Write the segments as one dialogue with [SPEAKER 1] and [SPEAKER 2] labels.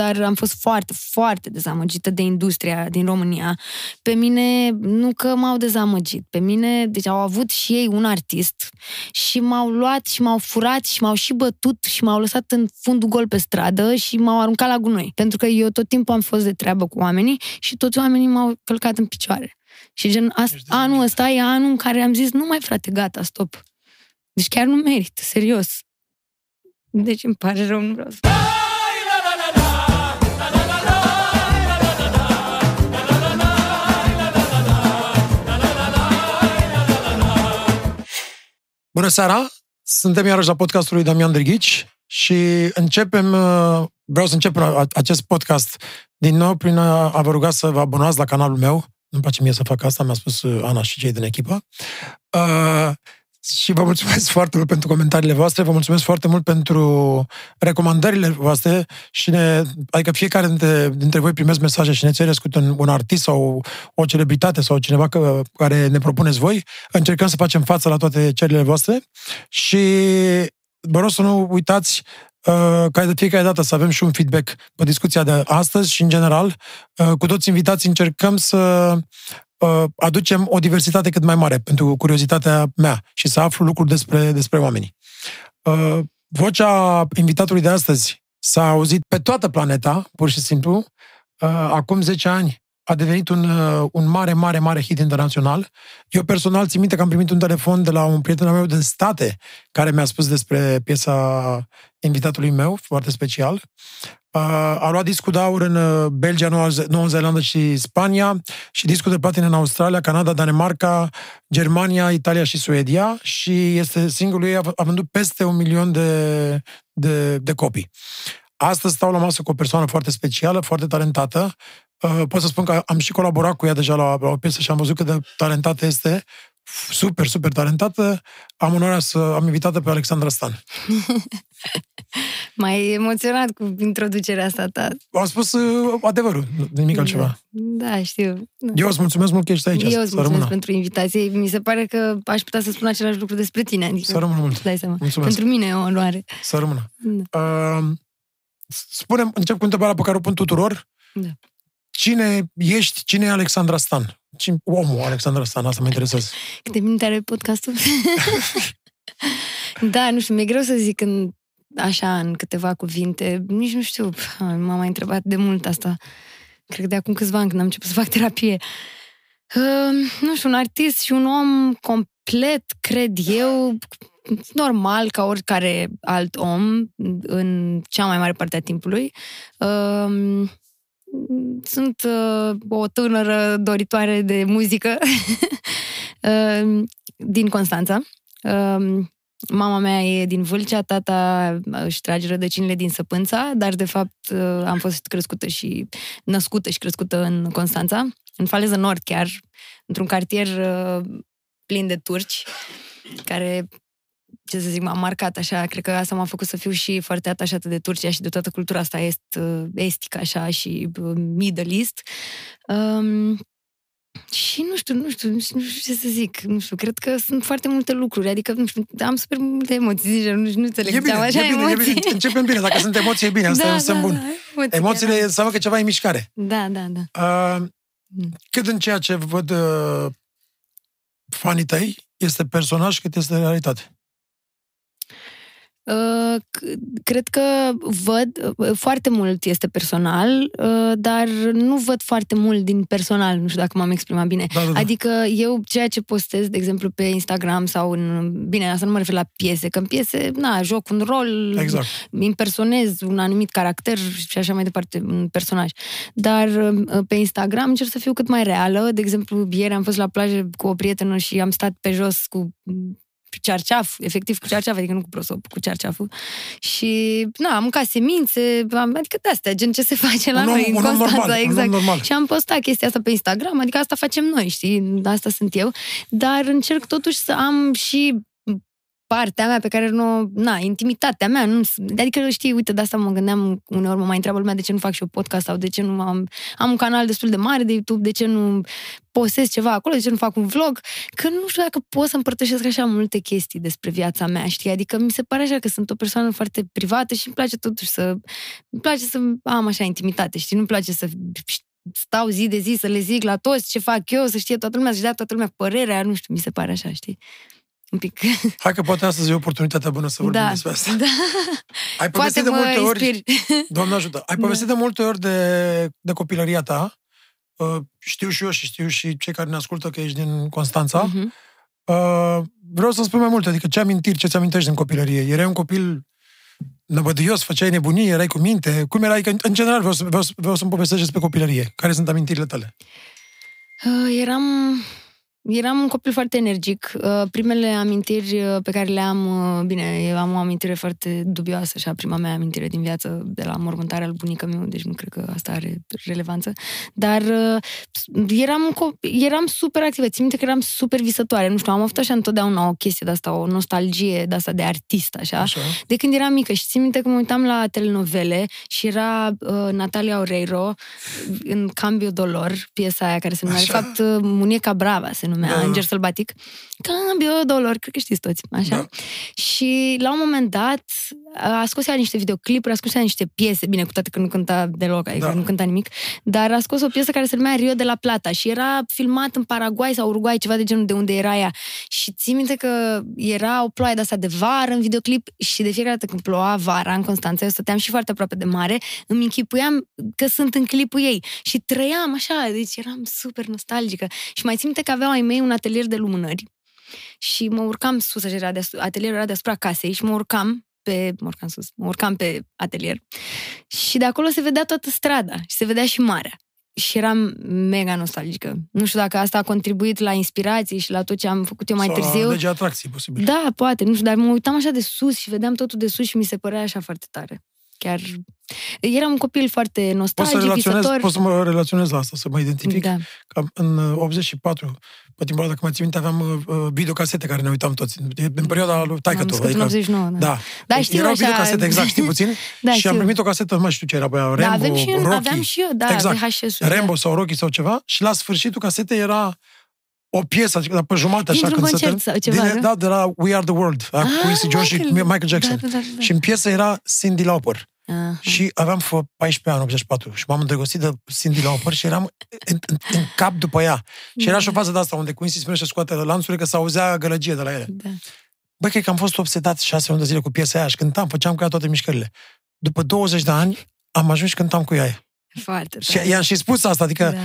[SPEAKER 1] dar am fost foarte, foarte dezamăgită de industria din România. Pe mine, nu că m-au dezamăgit, pe mine, deci au avut și ei un artist și m-au luat și m-au furat și m-au și bătut și m-au lăsat în fundul gol pe stradă și m-au aruncat la gunoi. Pentru că eu tot timpul am fost de treabă cu oamenii și toți oamenii m-au călcat în picioare. Și gen, as, anul ăsta e anul în care am zis, nu mai frate, gata, stop. Deci chiar nu merit, serios. Deci îmi pare rău, nu vreau să...
[SPEAKER 2] Bună seara! Suntem iarăși la podcastul lui Damian Drighici și începem, uh, vreau să încep acest podcast din nou prin a vă ruga să vă abonați la canalul meu. Nu-mi place mie să fac asta, mi-a spus uh, Ana și cei din echipă. Uh, și vă mulțumesc foarte mult pentru comentariile voastre, vă mulțumesc foarte mult pentru recomandările voastre și ne, adică fiecare dintre, dintre voi primesc mesaje și ne țineți cu un, un artist sau o celebritate sau cineva că, care ne propuneți voi. Încercăm să facem față la toate cererile voastre și vă rog să nu uitați uh, ca de fiecare dată să avem și un feedback pe discuția de astăzi și în general uh, cu toți invitații încercăm să uh, aducem o diversitate cât mai mare pentru curiozitatea mea și să aflu lucruri despre, despre oamenii. Uh, vocea invitatului de astăzi s-a auzit pe toată planeta, pur și simplu. Uh, acum 10 ani a devenit un, uh, un mare, mare, mare hit internațional. Eu personal țin minte că am primit un telefon de la un prieten al meu din state care mi-a spus despre piesa invitatului meu, foarte special. Uh, a luat discul de aur în uh, Belgia, Noua Zeelandă și Spania și discul de platină în Australia, Canada, Danemarca, Germania, Italia și Suedia și este singurul ei a vândut peste un milion de, de, de copii. Astăzi stau la masă cu o persoană foarte specială, foarte talentată. Uh, pot să spun că am și colaborat cu ea deja la, la o piesă și am văzut cât de talentată este super, super talentată. Am onoarea să am invitat pe Alexandra Stan.
[SPEAKER 1] Mai emoționat cu introducerea asta ta.
[SPEAKER 2] Am spus uh, adevărul, nimic
[SPEAKER 1] da.
[SPEAKER 2] altceva.
[SPEAKER 1] Da, știu.
[SPEAKER 2] Eu îți mulțumesc mult că ești aici.
[SPEAKER 1] Eu îți mulțumesc rămână. pentru invitație. Mi se pare că aș putea să spun același lucru despre tine. Adică,
[SPEAKER 2] să rămână mult.
[SPEAKER 1] Dai seama. Mulțumesc. Pentru mine e o onoare.
[SPEAKER 2] Să rămână. Da. Uh, spune încep cu întrebarea pe care o pun tuturor. Da. Cine ești? Cine e Alexandra Stan? Cine, omul Alexandra Stan, asta mă interesează.
[SPEAKER 1] Cât de minte are podcastul? da, nu știu, mi-e greu să zic în, așa, în câteva cuvinte. Nici nu știu, m-am mai întrebat de mult asta. Cred că de acum câțiva ani, când am început să fac terapie. Uh, nu știu, un artist și un om complet, cred eu, normal ca oricare alt om în cea mai mare parte a timpului. Uh, sunt uh, o tânără doritoare de muzică uh, din Constanța. Uh, mama mea e din Vâlcea, tata își trage rădăcinile din Săpânța, dar de fapt uh, am fost crescută și născută și crescută în Constanța, în Faleză Nord chiar, într-un cartier uh, plin de turci, care ce să zic, m-a marcat așa, cred că asta m-a făcut să fiu și foarte atașată de Turcia și de toată cultura asta est, uh, estică așa și uh, Middle East. Um, și nu știu, nu știu, nu știu ce să zic, nu știu, cred că sunt foarte multe lucruri, adică, nu știu, am super multe emoții, zice, nu, nu înțeleg,
[SPEAKER 2] e bine, așa e bine, emoții. E bine, începem bine, dacă sunt emoții e bine, asta da, e da, bun. Da, emoții, Emoțiile da. înseamnă că ceva e mișcare.
[SPEAKER 1] Da, da, da. Uh,
[SPEAKER 2] cât în ceea ce văd uh, fanii tăi este personaj, cât este realitate?
[SPEAKER 1] Uh, cred că văd, uh, foarte mult este personal, uh, dar nu văd foarte mult din personal, nu știu dacă m-am exprimat bine.
[SPEAKER 2] Da, da, da.
[SPEAKER 1] Adică eu ceea ce postez, de exemplu, pe Instagram sau în... Bine, asta nu mă refer la piese, că în piese, na, joc un rol,
[SPEAKER 2] exact.
[SPEAKER 1] impersonez un anumit caracter și așa mai departe, un personaj. Dar pe Instagram încerc să fiu cât mai reală. De exemplu, ieri am fost la plajă cu o prietenă și am stat pe jos cu cearceaf, efectiv cu cearceaf, adică nu cu prosop, cu cearceaful. Și, na, am mâncat semințe, am, adică de astea, gen ce se face la un noi om, în Constanța,
[SPEAKER 2] normal,
[SPEAKER 1] exact.
[SPEAKER 2] Normal.
[SPEAKER 1] Și am postat chestia asta pe Instagram, adică asta facem noi, știi, asta sunt eu. Dar încerc totuși să am și partea mea pe care nu, na, intimitatea mea, nu, adică știi, uite, de asta mă gândeam, uneori mă mai întreabă lumea de ce nu fac și eu podcast sau de ce nu am, am un canal destul de mare de YouTube, de ce nu postez ceva acolo, de ce nu fac un vlog, că nu știu dacă pot să împărtășesc așa multe chestii despre viața mea, știi, adică mi se pare așa că sunt o persoană foarte privată și îmi place totuși să, îmi place să am așa intimitate, știi, nu-mi place să stau zi de zi să le zic la toți ce fac eu, să știe toată lumea, să-și dea toată lumea părerea, nu știu, mi se pare așa, știi? Un pic.
[SPEAKER 2] Hai că poate astăzi e oportunitatea bună să vorbim
[SPEAKER 1] da,
[SPEAKER 2] despre asta.
[SPEAKER 1] Da.
[SPEAKER 2] Ai povestit
[SPEAKER 1] Poate
[SPEAKER 2] de multe
[SPEAKER 1] mă
[SPEAKER 2] ori,
[SPEAKER 1] inspiri.
[SPEAKER 2] Doamne ajută, ai povestit de multe ori de, de copilăria ta. Uh, Știu și eu și știu și cei care ne ascultă că ești din Constanța.
[SPEAKER 1] Mhm.
[SPEAKER 2] Uh, vreau să spun mai multe, adică ce amintiri, ce ți amintești din copilărie? Erai un copil năbăduios, făceai nebunii, erai cu minte? Cum erai? Că, în general vreau, să, vreau, să- vreau să-mi povestești despre copilărie. Care sunt amintirile tale?
[SPEAKER 1] Uh, Eram, eram un copil foarte energic. Uh, Primele amintiri uh, pe care le am, uh, bine, eu am o amintire foarte dubioasă, așa, prima mea amintire din viață de la mormântarea al bunica meu, deci nu cred că asta are relevanță. Dar uh, eram, un cop- eram super activă. Țin minte că eram super visătoare. Nu știu, am avut așa întotdeauna o chestie de asta, o nostalgie de asta de artist, așa.
[SPEAKER 2] Așa.
[SPEAKER 1] De când eram mică și țin minte că mă uitam la telenovele și era uh, Natalia Oreiro în Cambio Dolor, piesa aia care se numea, de
[SPEAKER 2] Așa.
[SPEAKER 1] fapt, uh, Munieca Brava se numea,
[SPEAKER 2] Da.
[SPEAKER 1] Înger Sălbatic. Cambio Dolor, cred că știți toți, așa.
[SPEAKER 2] Da.
[SPEAKER 1] Și la un moment dat a scos ea niște videoclipuri, a scos ea niște piese, bine, cu toate că nu cânta deloc, adică
[SPEAKER 2] Da.
[SPEAKER 1] nu cânta nimic, dar a scos o piesă care se numea Rio de la Plata și era filmat în Paraguay sau Uruguay, ceva de genul de unde era ea. Și țin minte că era o ploaie de asta de vară în videoclip și de fiecare dată când ploua vara în Constanța, eu stăteam și foarte aproape de mare, îmi închipuiam că sunt în clipul ei și trăiam așa, deci eram super nostalgică. Și mai țin minte că aveau ai mei un atelier de lumânări și mă urcam sus, așa, era deasupra, atelierul era deasupra casei și mă urcam pe, mă urcam sus, mă urcam pe atelier și de acolo se vedea toată strada și se vedea și marea. Și eram mega nostalgică. Nu știu dacă asta a contribuit la inspirație și la tot ce am făcut eu mai
[SPEAKER 2] Sau
[SPEAKER 1] târziu.
[SPEAKER 2] La legea atracției, posibil.
[SPEAKER 1] Da, poate, nu știu, dar mă uitam așa de sus și vedeam totul de sus și mi se părea așa foarte tare. Chiar eram un copil foarte
[SPEAKER 2] Poți să,
[SPEAKER 1] nostalgic,
[SPEAKER 2] relaționez,
[SPEAKER 1] visător.
[SPEAKER 2] pot să mă relaționez la asta, să mă identific.
[SPEAKER 1] Da.
[SPEAKER 2] Că în uh, 84, pe timpul ăla, dacă mai țin minte, aveam uh, uh, videocasete care ne uitam toți. E În perioada lui taică
[SPEAKER 1] Am
[SPEAKER 2] tu.
[SPEAKER 1] născut în 89, da.
[SPEAKER 2] da.
[SPEAKER 1] Da, știu
[SPEAKER 2] Erau
[SPEAKER 1] așa-
[SPEAKER 2] videocasete, exact, știi puțin?
[SPEAKER 1] Da,
[SPEAKER 2] și
[SPEAKER 1] știu.
[SPEAKER 2] am primit o casetă, nu mai știu ce era, băia, Rambo,
[SPEAKER 1] da, avem și eu,
[SPEAKER 2] Rocky.
[SPEAKER 1] aveam și eu, da,
[SPEAKER 2] exact.
[SPEAKER 1] VHS-ul.
[SPEAKER 2] Rambo
[SPEAKER 1] da.
[SPEAKER 2] sau Rocky sau ceva și la sfârșitul casetei era o piesă, adică dar pe jumătate așa
[SPEAKER 1] Dintr-un
[SPEAKER 2] când se
[SPEAKER 1] concert
[SPEAKER 2] termin-
[SPEAKER 1] sau ceva,
[SPEAKER 2] din,
[SPEAKER 1] nu?
[SPEAKER 2] da, de la We Are The World, a
[SPEAKER 1] Ah,
[SPEAKER 2] Quincy Jones și
[SPEAKER 1] Michael.
[SPEAKER 2] Michael Jackson.
[SPEAKER 1] Da, da, da, da.
[SPEAKER 2] Și în piesă era Cindy Lauper.
[SPEAKER 1] Aha.
[SPEAKER 2] Și aveam fă 14 ani, 84, și m-am îndrăgostit de Cindy Lauper și eram în, în, în cap după ea. Și era și o fază de asta unde Quincy spune și scoate lanțurile că s-auzea gălăgie de la ele.
[SPEAKER 1] Da.
[SPEAKER 2] Băi, cred că am fost obsedat șase luni de zile cu piesa aia și cântam, făceam cu ea toate mișcările. După 20 de ani am ajuns și cântam cu ea.
[SPEAKER 1] Foarte
[SPEAKER 2] Și
[SPEAKER 1] tare.
[SPEAKER 2] i-am și spus asta, adică
[SPEAKER 1] Da.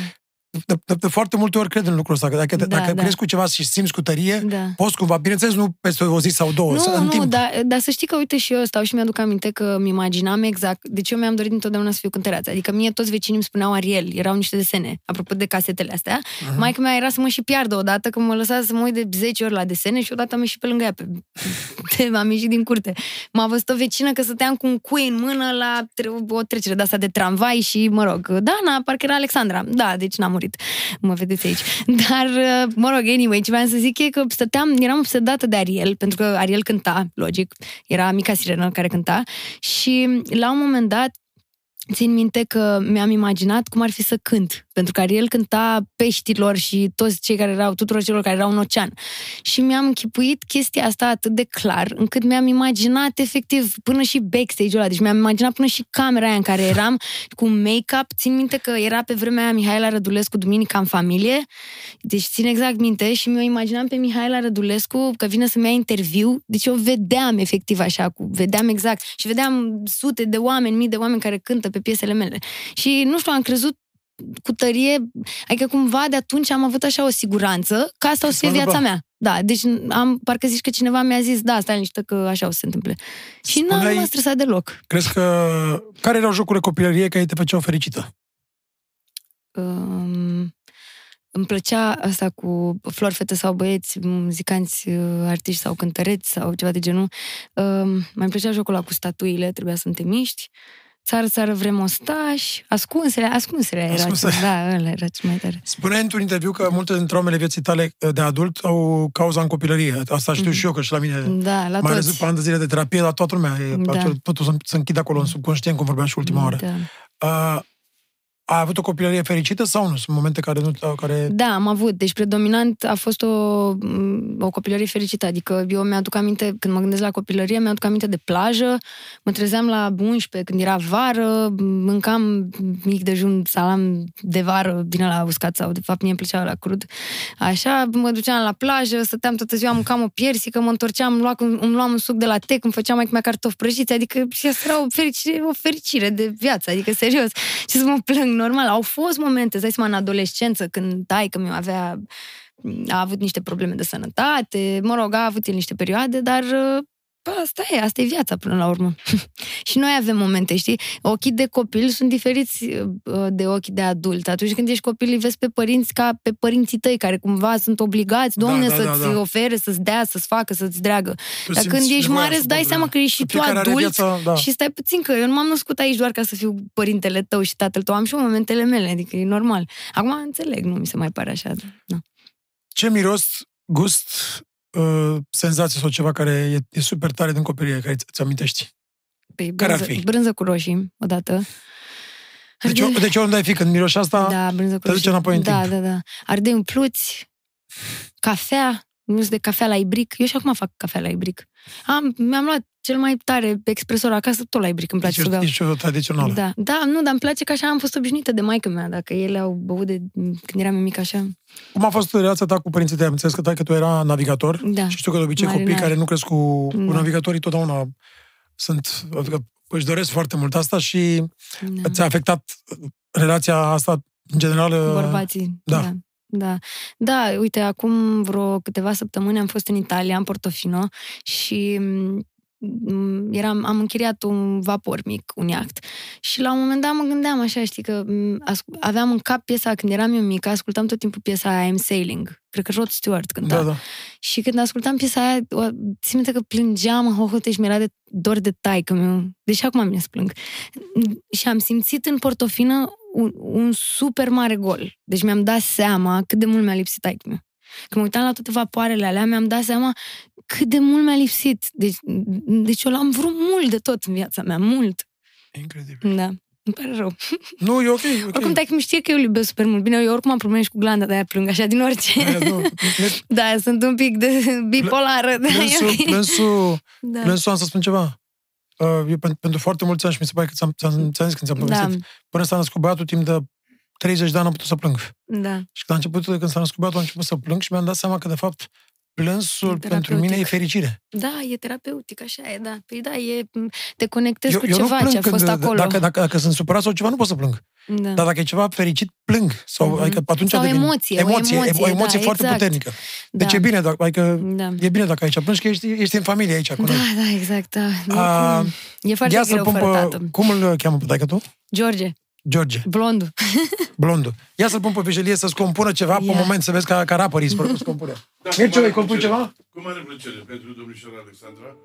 [SPEAKER 2] De, de, de foarte multe ori cred în lucrul ăsta, că dacă,
[SPEAKER 1] Da,
[SPEAKER 2] dacă
[SPEAKER 1] da.
[SPEAKER 2] crezi cu ceva și simți cu tărie,
[SPEAKER 1] Da.
[SPEAKER 2] poți cumva, bineînțeles, nu peste o zi sau două, să-
[SPEAKER 1] Nu,
[SPEAKER 2] în
[SPEAKER 1] nu,
[SPEAKER 2] timp.
[SPEAKER 1] dar, dar să știi că, uite, și eu stau și mi-aduc aminte că mi imaginam exact, deci eu mi-am dorit întotdeauna să fiu cântăreață. Adică mie toți vecinii îmi spuneau Ariel, erau niște desene, apropo de casetele astea.
[SPEAKER 2] Mhm.
[SPEAKER 1] Uh-huh. Maica mea era să mă și piardă odată, că mă lăsa să mă uit de 10 ori la desene și odată am ieșit pe lângă ea, pe, pe, am ieșit din curte. M-a văzut o vecină că stăteam cu un cui în mână la tre- o trecere de asta de tramvai și, mă rog, Dana, parcă era Alexandra. Da, deci n-am murit. Mă vedeți aici. Dar, uh, mă rog, anyway, ce vreau să zic e că stăteam, eram obsedată de Ariel, pentru că Ariel cânta, logic, era mica sirenă care cânta. Și la un moment dat țin minte că mi-am imaginat cum ar fi să cânt, pentru că Ariel cânta peștilor și toți cei care erau, tuturor celor care erau în ocean. Și mi-am închipuit chestia asta atât de clar, încât mi-am imaginat efectiv până și backstage-ul ăla, deci mi-am imaginat până și camera aia în care eram cu make-up. Țin minte că era pe vremea aia Mihaela Rădulescu Duminica în familie, deci țin exact minte și mi-o imaginam pe Mihaela Rădulescu că vine să-mi ia interviu, deci eu vedeam efectiv așa, cu, vedeam exact și vedeam sute de oameni, mii de oameni care cântă pe piesele mele. Și nu știu, am crezut cu tărie, adică cumva de atunci am avut așa o siguranță că asta o să
[SPEAKER 2] se
[SPEAKER 1] fie
[SPEAKER 2] va
[SPEAKER 1] viața
[SPEAKER 2] întâmpla.
[SPEAKER 1] mea. Da, deci am, parcă zici că cineva mi-a zis, da, stai liniștită că așa o să se întâmple. Și n-am
[SPEAKER 2] Spuneai-
[SPEAKER 1] nu m-a stresat deloc.
[SPEAKER 2] Crezi că... Care erau jocurile copilăriei care te făceau fericită?
[SPEAKER 1] Um, îmi plăcea asta cu flori, fete sau băieți, muzicanți, uh, artiști sau cântăreți sau ceva de genul. Um, mai îmi plăcea jocul ăla cu statuile, trebuia să te miști. Țară, țară vrem ostași, ascunsele, ascunsele era,
[SPEAKER 2] Ascunsele.
[SPEAKER 1] da, ăla era cel mai tare.
[SPEAKER 2] Spuneai într-un interviu că multe dintre traumele vieții tale uh, de adult au cauza în copilărie. Asta știu și eu, că și la mine,
[SPEAKER 1] Da, la
[SPEAKER 2] mai ales
[SPEAKER 1] toți.
[SPEAKER 2] după ani de zile de terapie, la toată lumea. E,
[SPEAKER 1] Da.
[SPEAKER 2] acel, totul se, se închide acolo în subconștient, cum vorbeam și ultima oară.
[SPEAKER 1] Da.
[SPEAKER 2] Uh, ai avut o copilărie fericită sau nu? Sunt momente care nu... Care...
[SPEAKER 1] Da, am avut. Deci predominant a fost o, o copilărie fericită. Adică eu mi-aduc aminte, când mă gândesc la copilărie, mi-aduc aminte de plajă, mă trezeam la 11 când era vară, mâncam mic dejun, salam de vară din la uscat sau de fapt mie îmi plăcea la crud. Așa, mă duceam la plajă, stăteam toată ziua, mâncam o piersică, mă întorceam, îmi luam, îmi luam un suc de la tec, îmi făceam mai mea cartofi prăjiți, adică și asta era o fericire, o fericire de viață, adică serios. Ce să mă plâng, normal. Au fost momente, îți dai seama, în adolescență, când tai că mi avea a avut niște probleme de sănătate, mă rog, a avut el niște perioade, dar bă, asta e, asta e viața până la urmă. și noi avem momente, știi? Ochii de copil sunt diferiți uh, de ochii de adult. Atunci când ești copil, îi vezi pe părinți ca pe părinții tăi, care cumva sunt obligați, domne,
[SPEAKER 2] Da, da,
[SPEAKER 1] să-ți
[SPEAKER 2] da, da.
[SPEAKER 1] ofere, să-ți dea, să-ți facă, să-ți dreagă.
[SPEAKER 2] Tu
[SPEAKER 1] Dar
[SPEAKER 2] simți
[SPEAKER 1] când ești
[SPEAKER 2] nevoia
[SPEAKER 1] mare, îți dai
[SPEAKER 2] suportului.
[SPEAKER 1] seama că ești și tu
[SPEAKER 2] Fiecare are
[SPEAKER 1] adult
[SPEAKER 2] viața, da.
[SPEAKER 1] și stai puțin, că eu nu m-am născut aici doar ca să fiu părintele tău și tatăl tău. Am și eu momentele mele, adică e normal. Acum înțeleg, nu mi se mai pare așa. dar, Nu.
[SPEAKER 2] Ce miros, gust, uh, senzație sau ceva care e, e super tare din copilărie, care ți amintești?
[SPEAKER 1] Păi,
[SPEAKER 2] Care ar
[SPEAKER 1] brânză,
[SPEAKER 2] fi?
[SPEAKER 1] brânză cu roșii, odată.
[SPEAKER 2] Deci, o- deci oriunde ai fi, când miroși asta,
[SPEAKER 1] da, brânză cu
[SPEAKER 2] te duce
[SPEAKER 1] roșii.
[SPEAKER 2] înapoi în
[SPEAKER 1] da,
[SPEAKER 2] timp.
[SPEAKER 1] Da, da, Ardei umpluți, cafea, nu de cafea la ibric. Eu și acum fac cafea la ibric. Am, mi-am luat cel mai tare expresor acasă, tot la ibric, îmi place
[SPEAKER 2] deci,
[SPEAKER 1] să beau.
[SPEAKER 2] ești o tradițională.
[SPEAKER 1] Da, da, nu, dar îmi place că așa am fost obișnuită de maică mea, dacă ele au băut de când eram mică așa.
[SPEAKER 2] Cum a fost relația ta cu părinții tăi? Am înțeles că tai că tu era navigator
[SPEAKER 1] Da.
[SPEAKER 2] și știu că de obicei
[SPEAKER 1] Marinar.
[SPEAKER 2] copiii care nu cresc cu, cu
[SPEAKER 1] Da.
[SPEAKER 2] navigatorii totdeauna sunt, adică își doresc foarte mult asta și
[SPEAKER 1] Da.
[SPEAKER 2] ți-a afectat relația asta în general? uh,
[SPEAKER 1] Bărbații,
[SPEAKER 2] da.
[SPEAKER 1] da. Da. Da, uite, acum vreo câteva săptămâni am fost în Italia, în Portofino și m, eram, am închiriat un vapor mic, un iaht. Și la un moment dat mă gândeam așa, știi, că m, ascu- aveam în cap piesa, când eram eu mică, ascultam tot timpul piesa aia, I'm Sailing. Cred că Rod Stewart cânta.
[SPEAKER 2] Da, da.
[SPEAKER 1] Și când ascultam piesa aia, o- țin minte că plângeam în hohote și mi-era de dor de taică meu. Deși acum mi-e să plâng. Și am simțit în Portofino un, un super mare gol. Deci mi-am dat seama cât de mult mi-a lipsit taică meu. Când mă uitam la toate vapoarele alea, mi-am dat seama cât de mult mi-a lipsit. Deci, deci eu l-am vrut mult de tot în viața mea, mult.
[SPEAKER 2] Incredibil.
[SPEAKER 1] Da. Îmi pare rău.
[SPEAKER 2] Nu, e ok. e ok.
[SPEAKER 1] Oricum, taică mi știe că eu îl iubesc super mult. Bine, eu oricum am probleme și cu glanda, de-aia plâng așa din orice.
[SPEAKER 2] Aia, nu, ne-
[SPEAKER 1] Da, sunt un pic de bipolară. Da, e
[SPEAKER 2] Plânsul,
[SPEAKER 1] ok.
[SPEAKER 2] plânsul,
[SPEAKER 1] Da.
[SPEAKER 2] plânsul, am să spun ceva. Uh, eu, pentru, pentru foarte mulți ani și mi se pare că ți-am, ți-am, ți-am zis când ți-am
[SPEAKER 1] Da,
[SPEAKER 2] povestit. Până s-a născut băiatul, timp de 30 de ani am putut să plâng.
[SPEAKER 1] da.
[SPEAKER 2] Și la începutul, când s-a născut băiatul, am început să plâng și mi-am dat seama că, de fapt, plânsul
[SPEAKER 1] E
[SPEAKER 2] pentru mine e
[SPEAKER 1] terapeutic.
[SPEAKER 2] fericire.
[SPEAKER 1] Da, e terapeutic, așa e, da. Păi da, e, te conectezi cu
[SPEAKER 2] nu
[SPEAKER 1] ceva
[SPEAKER 2] plâng
[SPEAKER 1] ce a
[SPEAKER 2] când-
[SPEAKER 1] fost acolo.
[SPEAKER 2] Dacă, dacă, dacă sunt supărat sau ceva, nu pot să plâng.
[SPEAKER 1] Da.
[SPEAKER 2] Dar dacă e ceva fericit, plâng. Sau,
[SPEAKER 1] Mhm.
[SPEAKER 2] adică atunci
[SPEAKER 1] Sau
[SPEAKER 2] devin-
[SPEAKER 1] emoție, o
[SPEAKER 2] emoție,
[SPEAKER 1] emoție,
[SPEAKER 2] o emoție
[SPEAKER 1] da,
[SPEAKER 2] foarte
[SPEAKER 1] exact.
[SPEAKER 2] puternică. Deci
[SPEAKER 1] da.
[SPEAKER 2] e bine, dacă, adică,
[SPEAKER 1] Da.
[SPEAKER 2] e bine dacă aici plângi, că ești, ești în familie aici cu
[SPEAKER 1] Da,
[SPEAKER 2] noi.
[SPEAKER 1] da, exact, da.
[SPEAKER 2] A,
[SPEAKER 1] e foarte
[SPEAKER 2] Ia să-l
[SPEAKER 1] greu
[SPEAKER 2] pun
[SPEAKER 1] fără
[SPEAKER 2] pe...
[SPEAKER 1] tată.
[SPEAKER 2] Cum îl cheamă pe taică tu?
[SPEAKER 1] George,
[SPEAKER 2] George,
[SPEAKER 1] blondul.
[SPEAKER 2] blondul. Ia să-l pun pe vijelie să-ți compună ceva pe
[SPEAKER 1] Ia.
[SPEAKER 2] moment, să vezi ca, ca raperii să îți compune. Mircea, îi compui ceva?
[SPEAKER 3] Cu mare plăcere pentru domnișoara Alexandra.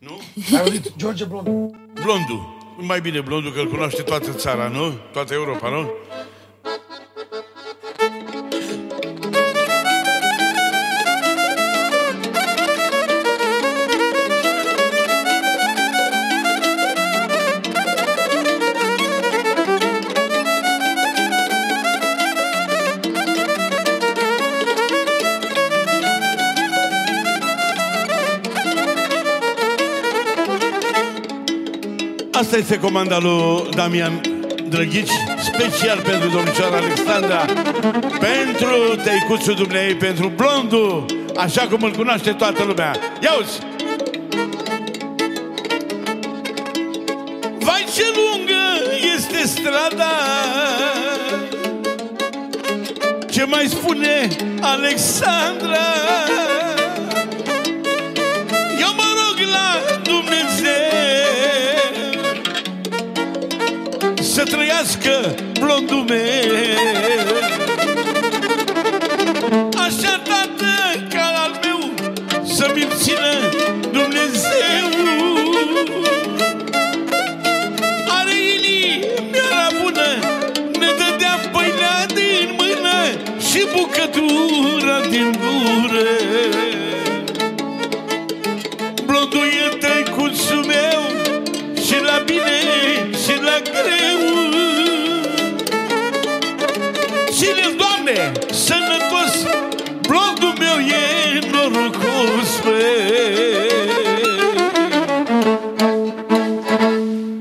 [SPEAKER 3] Nu?
[SPEAKER 2] Ai auzit? George Blondul.
[SPEAKER 3] Blondul. Mai bine blondul, că îl cunoaște toată țara, nu? Toată Europa, nu? Este comanda lui Damian Drăghici, special pentru domnișoara Alexandra, pentru teicuțul dumnei, pentru blondul, așa cum îl cunoaște toată lumea. Ia uzi! Vai ce lungă este strada Ce mai spune Alexandra Să trăiască blondul meu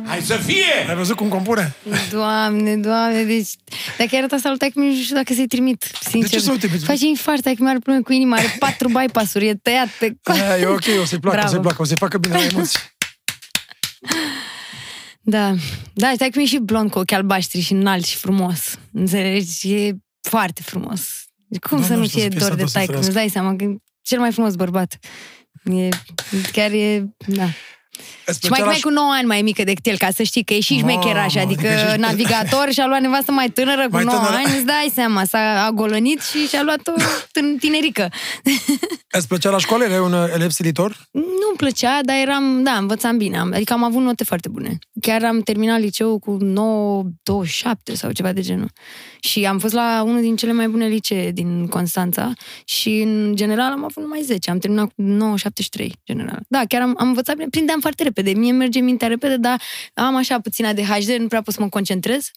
[SPEAKER 3] Hai să fie!
[SPEAKER 2] Ai văzut cum compune?
[SPEAKER 1] Doamne, doamne, deci... Dacă era asta lui taică, nu știu dacă să-i trimit, sincer.
[SPEAKER 2] De ce să nu trimiți?
[SPEAKER 1] Face infart, taică mi are probleme cu inima, are patru bypass-uri, e tăiat pe...
[SPEAKER 2] Aia, e ok, o să-i placă, o
[SPEAKER 1] Bravo.
[SPEAKER 2] să-i placă, o să-i facă bine la emoții.
[SPEAKER 1] Da, da, stai că mi e și blond cu ochi albaștri și înalt și frumos. Înțelegi? E foarte frumos. Deci Cum
[SPEAKER 2] Doamne
[SPEAKER 1] să nu
[SPEAKER 2] ajută
[SPEAKER 1] fie
[SPEAKER 2] să fie
[SPEAKER 1] dor de
[SPEAKER 2] sănătos, să
[SPEAKER 1] taică?
[SPEAKER 2] trăiască.
[SPEAKER 1] Îți dai seama că e cel mai frumos bărbat. E, chiar e, da.
[SPEAKER 2] Îți
[SPEAKER 1] Și mai,
[SPEAKER 2] plăcea
[SPEAKER 1] mai cu 9 ani mai mică decât el, ca să știi că e și
[SPEAKER 2] Mamă,
[SPEAKER 1] șmecheraș, adică,
[SPEAKER 2] adică și-
[SPEAKER 1] navigator și a luat nevastă mai tânără cu
[SPEAKER 2] Mai
[SPEAKER 1] 9
[SPEAKER 2] tânără.
[SPEAKER 1] ani, îți dai seama, s-a agolănit și și-a luat-o tân- tinerică.
[SPEAKER 2] Îți plăcea la școală? Erai un uh, elev silitor?
[SPEAKER 1] Nu-mi plăcea, dar eram, da, învățam bine. Am- Adică am avut note foarte bune. Chiar am terminat liceul cu 9,27 sau ceva de genul. Și am fost la unul din cele mai bune licee din Constanța și în general am avut numai 10. Am terminat cu 9,73 general. Da, chiar am, am învățat bine, prindeam foarte repede. Mie merge mintea repede, dar am așa puțin ADHD, nu prea pot să mă concentrez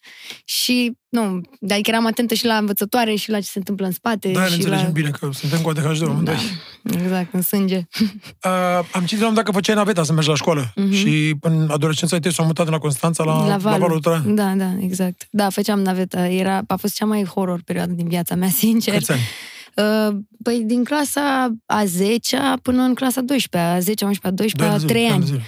[SPEAKER 1] și nu, adică eram atentă și la învățătoare și la ce se întâmplă în spate.
[SPEAKER 2] Da, ne
[SPEAKER 1] și
[SPEAKER 2] înțelegem
[SPEAKER 1] la...
[SPEAKER 2] bine că suntem cu ADHD amândoi.
[SPEAKER 1] Da, exact, în sânge.
[SPEAKER 2] Uh, am citit la un dat că făceai naveta să mergi la școală
[SPEAKER 1] Mhm.
[SPEAKER 2] și în adolescența ai tăi s-au mutat de la Constanța la,
[SPEAKER 1] la Valul.
[SPEAKER 2] Valul Traian.
[SPEAKER 1] Da, da, exact. Da, făceam naveta. Era, a fost cea mai horror perioadă din viața mea, sincer.
[SPEAKER 2] Câți ani?
[SPEAKER 1] Uh, păi din clasa a 10 până în clasa 12 a 10 a 11 a 12 a 3
[SPEAKER 2] Doi
[SPEAKER 1] ani.
[SPEAKER 2] de zile.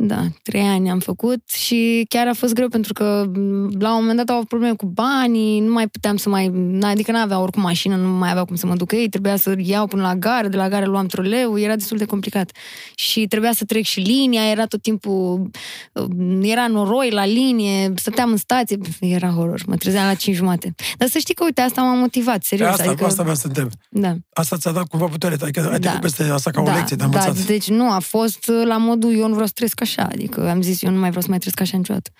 [SPEAKER 1] Da, 3 ani am făcut și chiar a fost greu pentru că m, la un moment dat au avut probleme cu banii, nu mai puteam să mai... Adică nu aveam oricum mașină, nu mai aveau cum să mă duc ei, trebuia să iau până la gară, de la gară luam troleu, era destul de complicat. Și trebuia să trec și linia, era tot timpul... uh, Era noroi la linie, stăteam în stație, era horror, mă trezeam la 5 jumate. Dar să știi că, uite, asta m-a motivat,
[SPEAKER 2] Pe
[SPEAKER 1] serios.
[SPEAKER 2] asta,
[SPEAKER 1] adică,
[SPEAKER 2] asta vreau să te întreb.
[SPEAKER 1] da.
[SPEAKER 2] Asta ți-a dat cumva putere, adică ai
[SPEAKER 1] Da.
[SPEAKER 2] trecut peste asta ca o lecție de învățat.
[SPEAKER 1] Da, deci nu, a fost uh, la modul eu nu vreau să trăiesc așa, adică am zis eu nu mai vreau să mai trăiesc așa niciodată.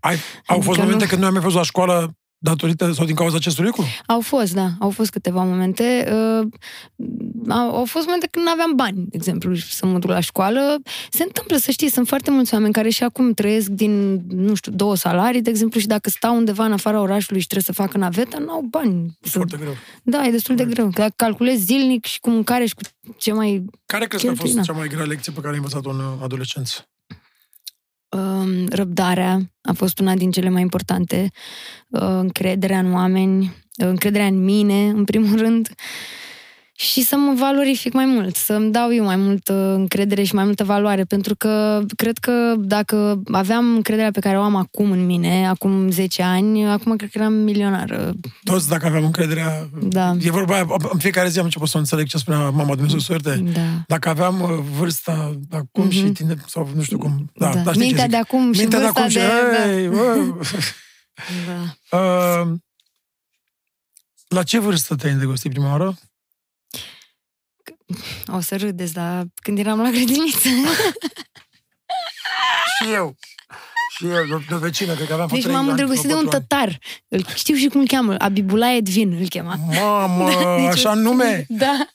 [SPEAKER 2] Ai, au fost
[SPEAKER 1] Adică
[SPEAKER 2] momente
[SPEAKER 1] nu-
[SPEAKER 2] când nu ai mai fost la școală datorită sau din cauza acestui lucru?
[SPEAKER 1] Au fost, da, au fost câteva momente. Uh, au, au fost momente când nu aveam bani, de exemplu, să mă duc la școală. Se întâmplă, să știi, sunt foarte mulți oameni care și acum trăiesc din, nu știu, două salarii, de exemplu, și dacă stau undeva în afara orașului și trebuie să facă naveta, nu au bani.
[SPEAKER 2] Foarte greu.
[SPEAKER 1] Da, e destul de greu. Dacă calculezi zilnic și cu mâncare și cu ce mai
[SPEAKER 2] Care crezi că a fost
[SPEAKER 1] Cheltui, da.
[SPEAKER 2] cea mai grea lecție pe care ai învățat-o în uh, adolescență?
[SPEAKER 1] Um, răbdarea a fost una din cele mai importante, uh, încrederea în oameni, uh, încrederea în mine, în primul rând, și să mă valorific mai mult, să-mi dau eu mai multă încredere și mai multă valoare, pentru că cred că dacă aveam încrederea pe care o am acum în mine, acum 10 ani, acum cred că eram milionară.
[SPEAKER 2] Toți, dacă aveam încrederea...
[SPEAKER 1] Da.
[SPEAKER 2] E vorba aia, în fiecare zi am început să înțeleg ce spunea mama Dumnezeu să o ierte.
[SPEAKER 1] Da.
[SPEAKER 2] Dacă aveam uh, vârsta de acum și tine, sau nu știu cum... Da,
[SPEAKER 1] Da.
[SPEAKER 2] da. știi ce
[SPEAKER 1] Mintea
[SPEAKER 2] zic.
[SPEAKER 1] de acum și
[SPEAKER 2] Mintea de
[SPEAKER 1] vârsta
[SPEAKER 2] acum și...
[SPEAKER 1] de- da.
[SPEAKER 2] Ei, bă.
[SPEAKER 1] da.
[SPEAKER 2] Uh, la ce vârstă te-ai îndrăgostit prima oară?
[SPEAKER 1] O să râdeți, dar când eram la grădiniță.
[SPEAKER 2] Și eu. Și eu, de, de vecină, cred că aveam vreo
[SPEAKER 1] Deci
[SPEAKER 2] trei
[SPEAKER 1] m-am
[SPEAKER 2] ani,
[SPEAKER 1] îndrăgostit de
[SPEAKER 2] vreo
[SPEAKER 1] un
[SPEAKER 2] patru
[SPEAKER 1] tătar. Îl știu și cum îl cheamă. Abibulai Edvin îl chema.
[SPEAKER 2] ani. Mamă,
[SPEAKER 1] Deci
[SPEAKER 2] așa
[SPEAKER 1] o-
[SPEAKER 2] nume?
[SPEAKER 1] Da.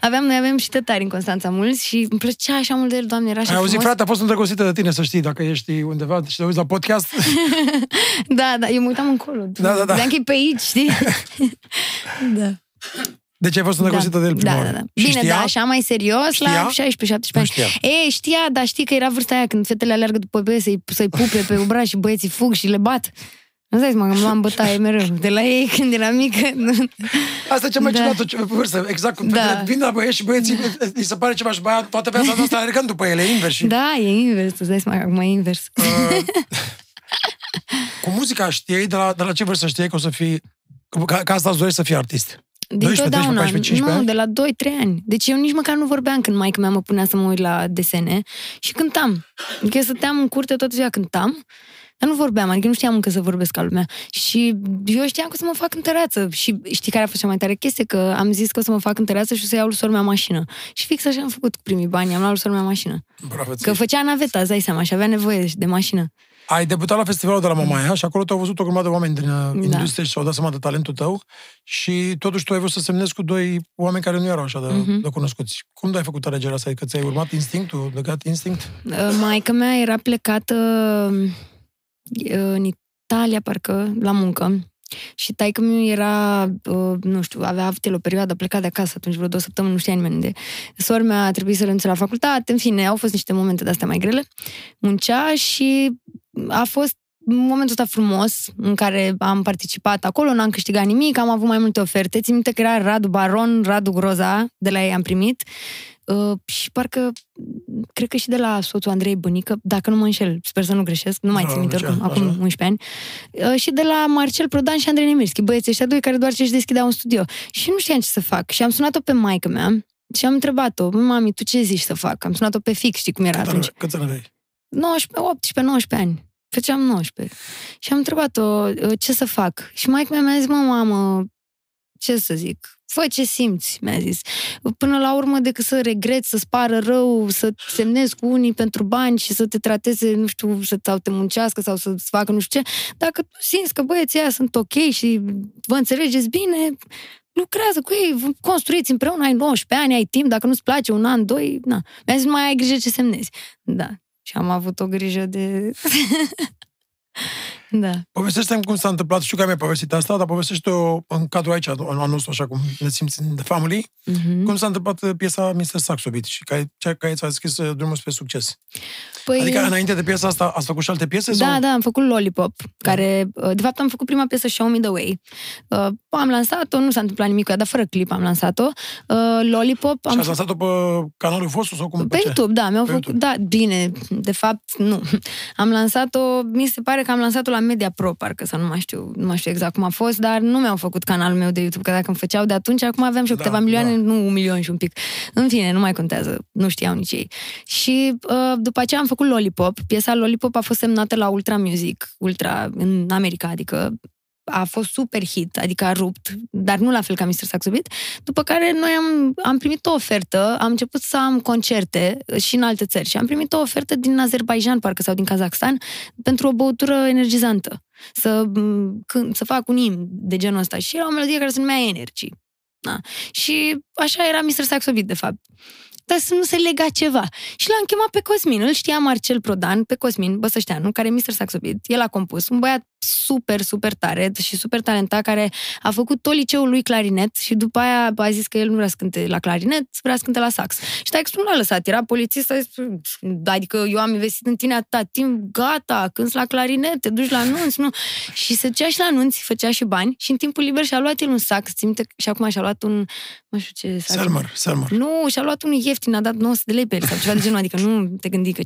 [SPEAKER 1] Aveam, noi aveam și tătari în Constanța mulți și îmi plăcea așa mult de el, doamne, era așa
[SPEAKER 2] Ai auzit,
[SPEAKER 1] frumos.
[SPEAKER 2] frate, a fost îndrăgostită de tine, să știi, dacă ești undeva și te uiți la podcast.
[SPEAKER 1] Da, da, eu mă uitam încolo.
[SPEAKER 2] Da, da, da.
[SPEAKER 1] Vedeam că e pe aici, știi? da.
[SPEAKER 2] Deci ai fost îndrăgostită de el prima
[SPEAKER 1] da,
[SPEAKER 2] oară.
[SPEAKER 1] da, da.
[SPEAKER 2] Și
[SPEAKER 1] Bine,
[SPEAKER 2] știa?
[SPEAKER 1] da, așa mai serios,
[SPEAKER 2] Știa?
[SPEAKER 1] la 16-17
[SPEAKER 2] Nu
[SPEAKER 1] ani.
[SPEAKER 2] știa.
[SPEAKER 1] E, știa, dar știi că era vârsta aia când fetele alergă după băieți să-i, să-i pupe pe obraz și băieții fug și le bat. Nu dai seama că îmi luam bătaie mereu. De la ei când eram mică.
[SPEAKER 2] Asta e cea mai
[SPEAKER 1] Da.
[SPEAKER 2] ciudată ce- vârstă, exact cum
[SPEAKER 1] Da.
[SPEAKER 2] da. vin la băieți și băieții, îi se pare ceva și băia, toată viața noastră alergând după ele, invers. Și,
[SPEAKER 1] Da, e invers, îți dai seama că acum e invers.
[SPEAKER 2] uh, cu muzica știai, de la, de la ce vârstă știai că o să fii, ca, ca asta îți dorești să fii artist?
[SPEAKER 1] Din
[SPEAKER 2] 12,
[SPEAKER 1] totdeauna.
[SPEAKER 2] 13, 14, 15
[SPEAKER 1] nu,
[SPEAKER 2] ani?
[SPEAKER 1] de la 2-3 ani. Deci eu nici măcar nu vorbeam când maica mea mă punea să mă uit la desene și cântam. Adică eu stăteam în curte toată ziua cântam, dar nu vorbeam, adică nu știam încă să vorbesc ca lumea. Și eu știam că o să mă fac cântăreață. Și știi care a fost cea mai tare chestie? Că am zis că o să mă fac cântăreață și o să iau lui sora mea mașină. Și fix așa am făcut cu primii bani, am luat lui sora mea mașină.
[SPEAKER 2] Bravo,
[SPEAKER 1] Că
[SPEAKER 2] ție.
[SPEAKER 1] făcea naveta, îți dai seama, și avea nevoie de mașină.
[SPEAKER 2] Ai debutat la festivalul de la Mamaia și acolo te-au văzut o grămadă de oameni din da.
[SPEAKER 1] Da.
[SPEAKER 2] industrie și s-au dat seama de talentul tău și totuși tu ai vrut să semnezi cu doi oameni care nu erau așa de,
[SPEAKER 1] Mhm.
[SPEAKER 2] de cunoscuți. Cum ai făcut alegerea asta? Adică ți-ai urmat instinctul, de gut instinct?
[SPEAKER 1] Maica mea era plecată uh, în Italia, parcă, la muncă. Și taică meu era, uh, nu știu, avea avut el o perioadă plecat de acasă atunci vreo două săptămâni, nu știa nimeni de. Sora mea a trebuit să renunțe la facultate, în fine, au fost niște momente de-astea mai grele. Muncea și a fost momentul ăsta frumos în care am participat acolo, n-am câștigat nimic, am avut mai multe oferte. Țin minte că era Radu Baron, Radu Groza, de la ei am primit. Uh, și parcă, cred că și de la soțul Andrei Bănică, dacă nu mă înșel, sper să nu greșesc, nu mai
[SPEAKER 2] Da,
[SPEAKER 1] țin minte
[SPEAKER 2] așa,
[SPEAKER 1] oricum, acum
[SPEAKER 2] așa.
[SPEAKER 1] 11 ani, uh, și de la Marcel Prodan și Andrei Nemirski, băieții ăștia doi care doar ce își deschideau un studio. Și nu știam ce să fac. Și am sunat-o pe maică mea și am întrebat-o, mami, tu ce zici să fac? Am sunat-o pe fix, știi cum era
[SPEAKER 2] Cât
[SPEAKER 1] atunci.
[SPEAKER 2] ani- Câți ani aveai?
[SPEAKER 1] 19, 18, 19 ani. Făceam 19. Și am întrebat-o uh, ce să fac. Și maica mea mi-a zis, mă, mamă, ce să zic, fă ce simți, mi-a zis. Până la urmă, decât să regreți, să-ți pară rău, să semnezi cu unii pentru bani și să te trateze, nu știu, să sau te muncească sau să-ți facă nu știu ce, dacă tu simți că băieții ăia sunt ok și vă înțelegeți bine, lucrează cu ei, vă construiți împreună, ai 19 ani, ai timp, dacă nu-ți place un an, doi, na. Mi-a zis, mai ai grijă ce semnezi. Da. Și am avut o grijă de... da.
[SPEAKER 2] Povestește-mi cum s-a întâmplat, știu că ai mai povestit asta, dar povestește-o în cadrul aici, al nostru, așa cum ne simți în The Family,
[SPEAKER 1] Mhm.
[SPEAKER 2] cum s-a întâmplat uh, piesa Mr. Saxo Beat și care, cea care ți-a deschis uh, drumul spre succes.
[SPEAKER 1] Păi,
[SPEAKER 2] Adică înainte de piesa asta ați făcut și alte piese?
[SPEAKER 1] Da,
[SPEAKER 2] sau?
[SPEAKER 1] da, am făcut Lollipop, care, uh, de fapt, am făcut prima piesă Show Me The Way. Uh, am lansat-o, nu s-a întâmplat nimic cu ea, dar fără clip am lansat-o. Uh, Lollipop am
[SPEAKER 2] Și ați lansat-o pe canalul vostru sau cum?
[SPEAKER 1] Pe
[SPEAKER 2] ce?
[SPEAKER 1] YouTube, da, mi-au
[SPEAKER 2] Pe
[SPEAKER 1] făcut,
[SPEAKER 2] YouTube.
[SPEAKER 1] da, bine, de fapt, nu. Am lansat-o, mi se pare că am lansat-o la Media Pro, parcă, sau nu mai știu, nu mai știu exact cum a fost, dar nu mi-au făcut canalul meu de YouTube, că dacă îmi făceau de atunci, acum aveam și eu
[SPEAKER 2] Da,
[SPEAKER 1] câteva milioane,
[SPEAKER 2] da.
[SPEAKER 1] nu un milion și un pic. În fine, nu mai contează, nu știau nici ei. Și uh, după aceea am făcut Lollipop, piesa Lollipop a fost semnată la Ultra Music, Ultra în America, adică a fost super hit, adică a rupt, dar nu la fel ca Mr. Saxo Beat. După care noi am, am primit o ofertă, am început să am concerte și în alte țări și am primit o ofertă din Azerbaijan, parcă, sau din Kazakhstan, pentru o băutură energizantă. Să, m, când, să fac un imn de genul ăsta. Și era o melodie care se numea Energy. Da. Și așa era Mr. Saxo Beat, de fapt. Dar să nu se lega ceva. Și l-am chemat pe Cosmin, îl știa Marcel Prodan, pe Cosmin Băsășteanu, care e Mr. Saxo Beat. El a compus, un băiat super, super tare și super talentat, care a făcut tot liceul lui clarinet și după aia a zis că el nu vrea să cânte la clarinet, vrea să cânte la sax. Și tai nu l-a lăsat, era polițist, a zis, adică eu am investit în tine atâta timp, gata, cânti la clarinet, te duci la anunți, nu? Și se ducea și la anunți, făcea și bani și în timpul liber și-a luat el un sax, țin minte, și acum și-a luat un, nu știu ce sax.
[SPEAKER 2] Selmer, Selmer.
[SPEAKER 1] Nu, și-a luat unul ieftin, a dat 900 de lei pe el sau ceva de genul, adică nu te gândi că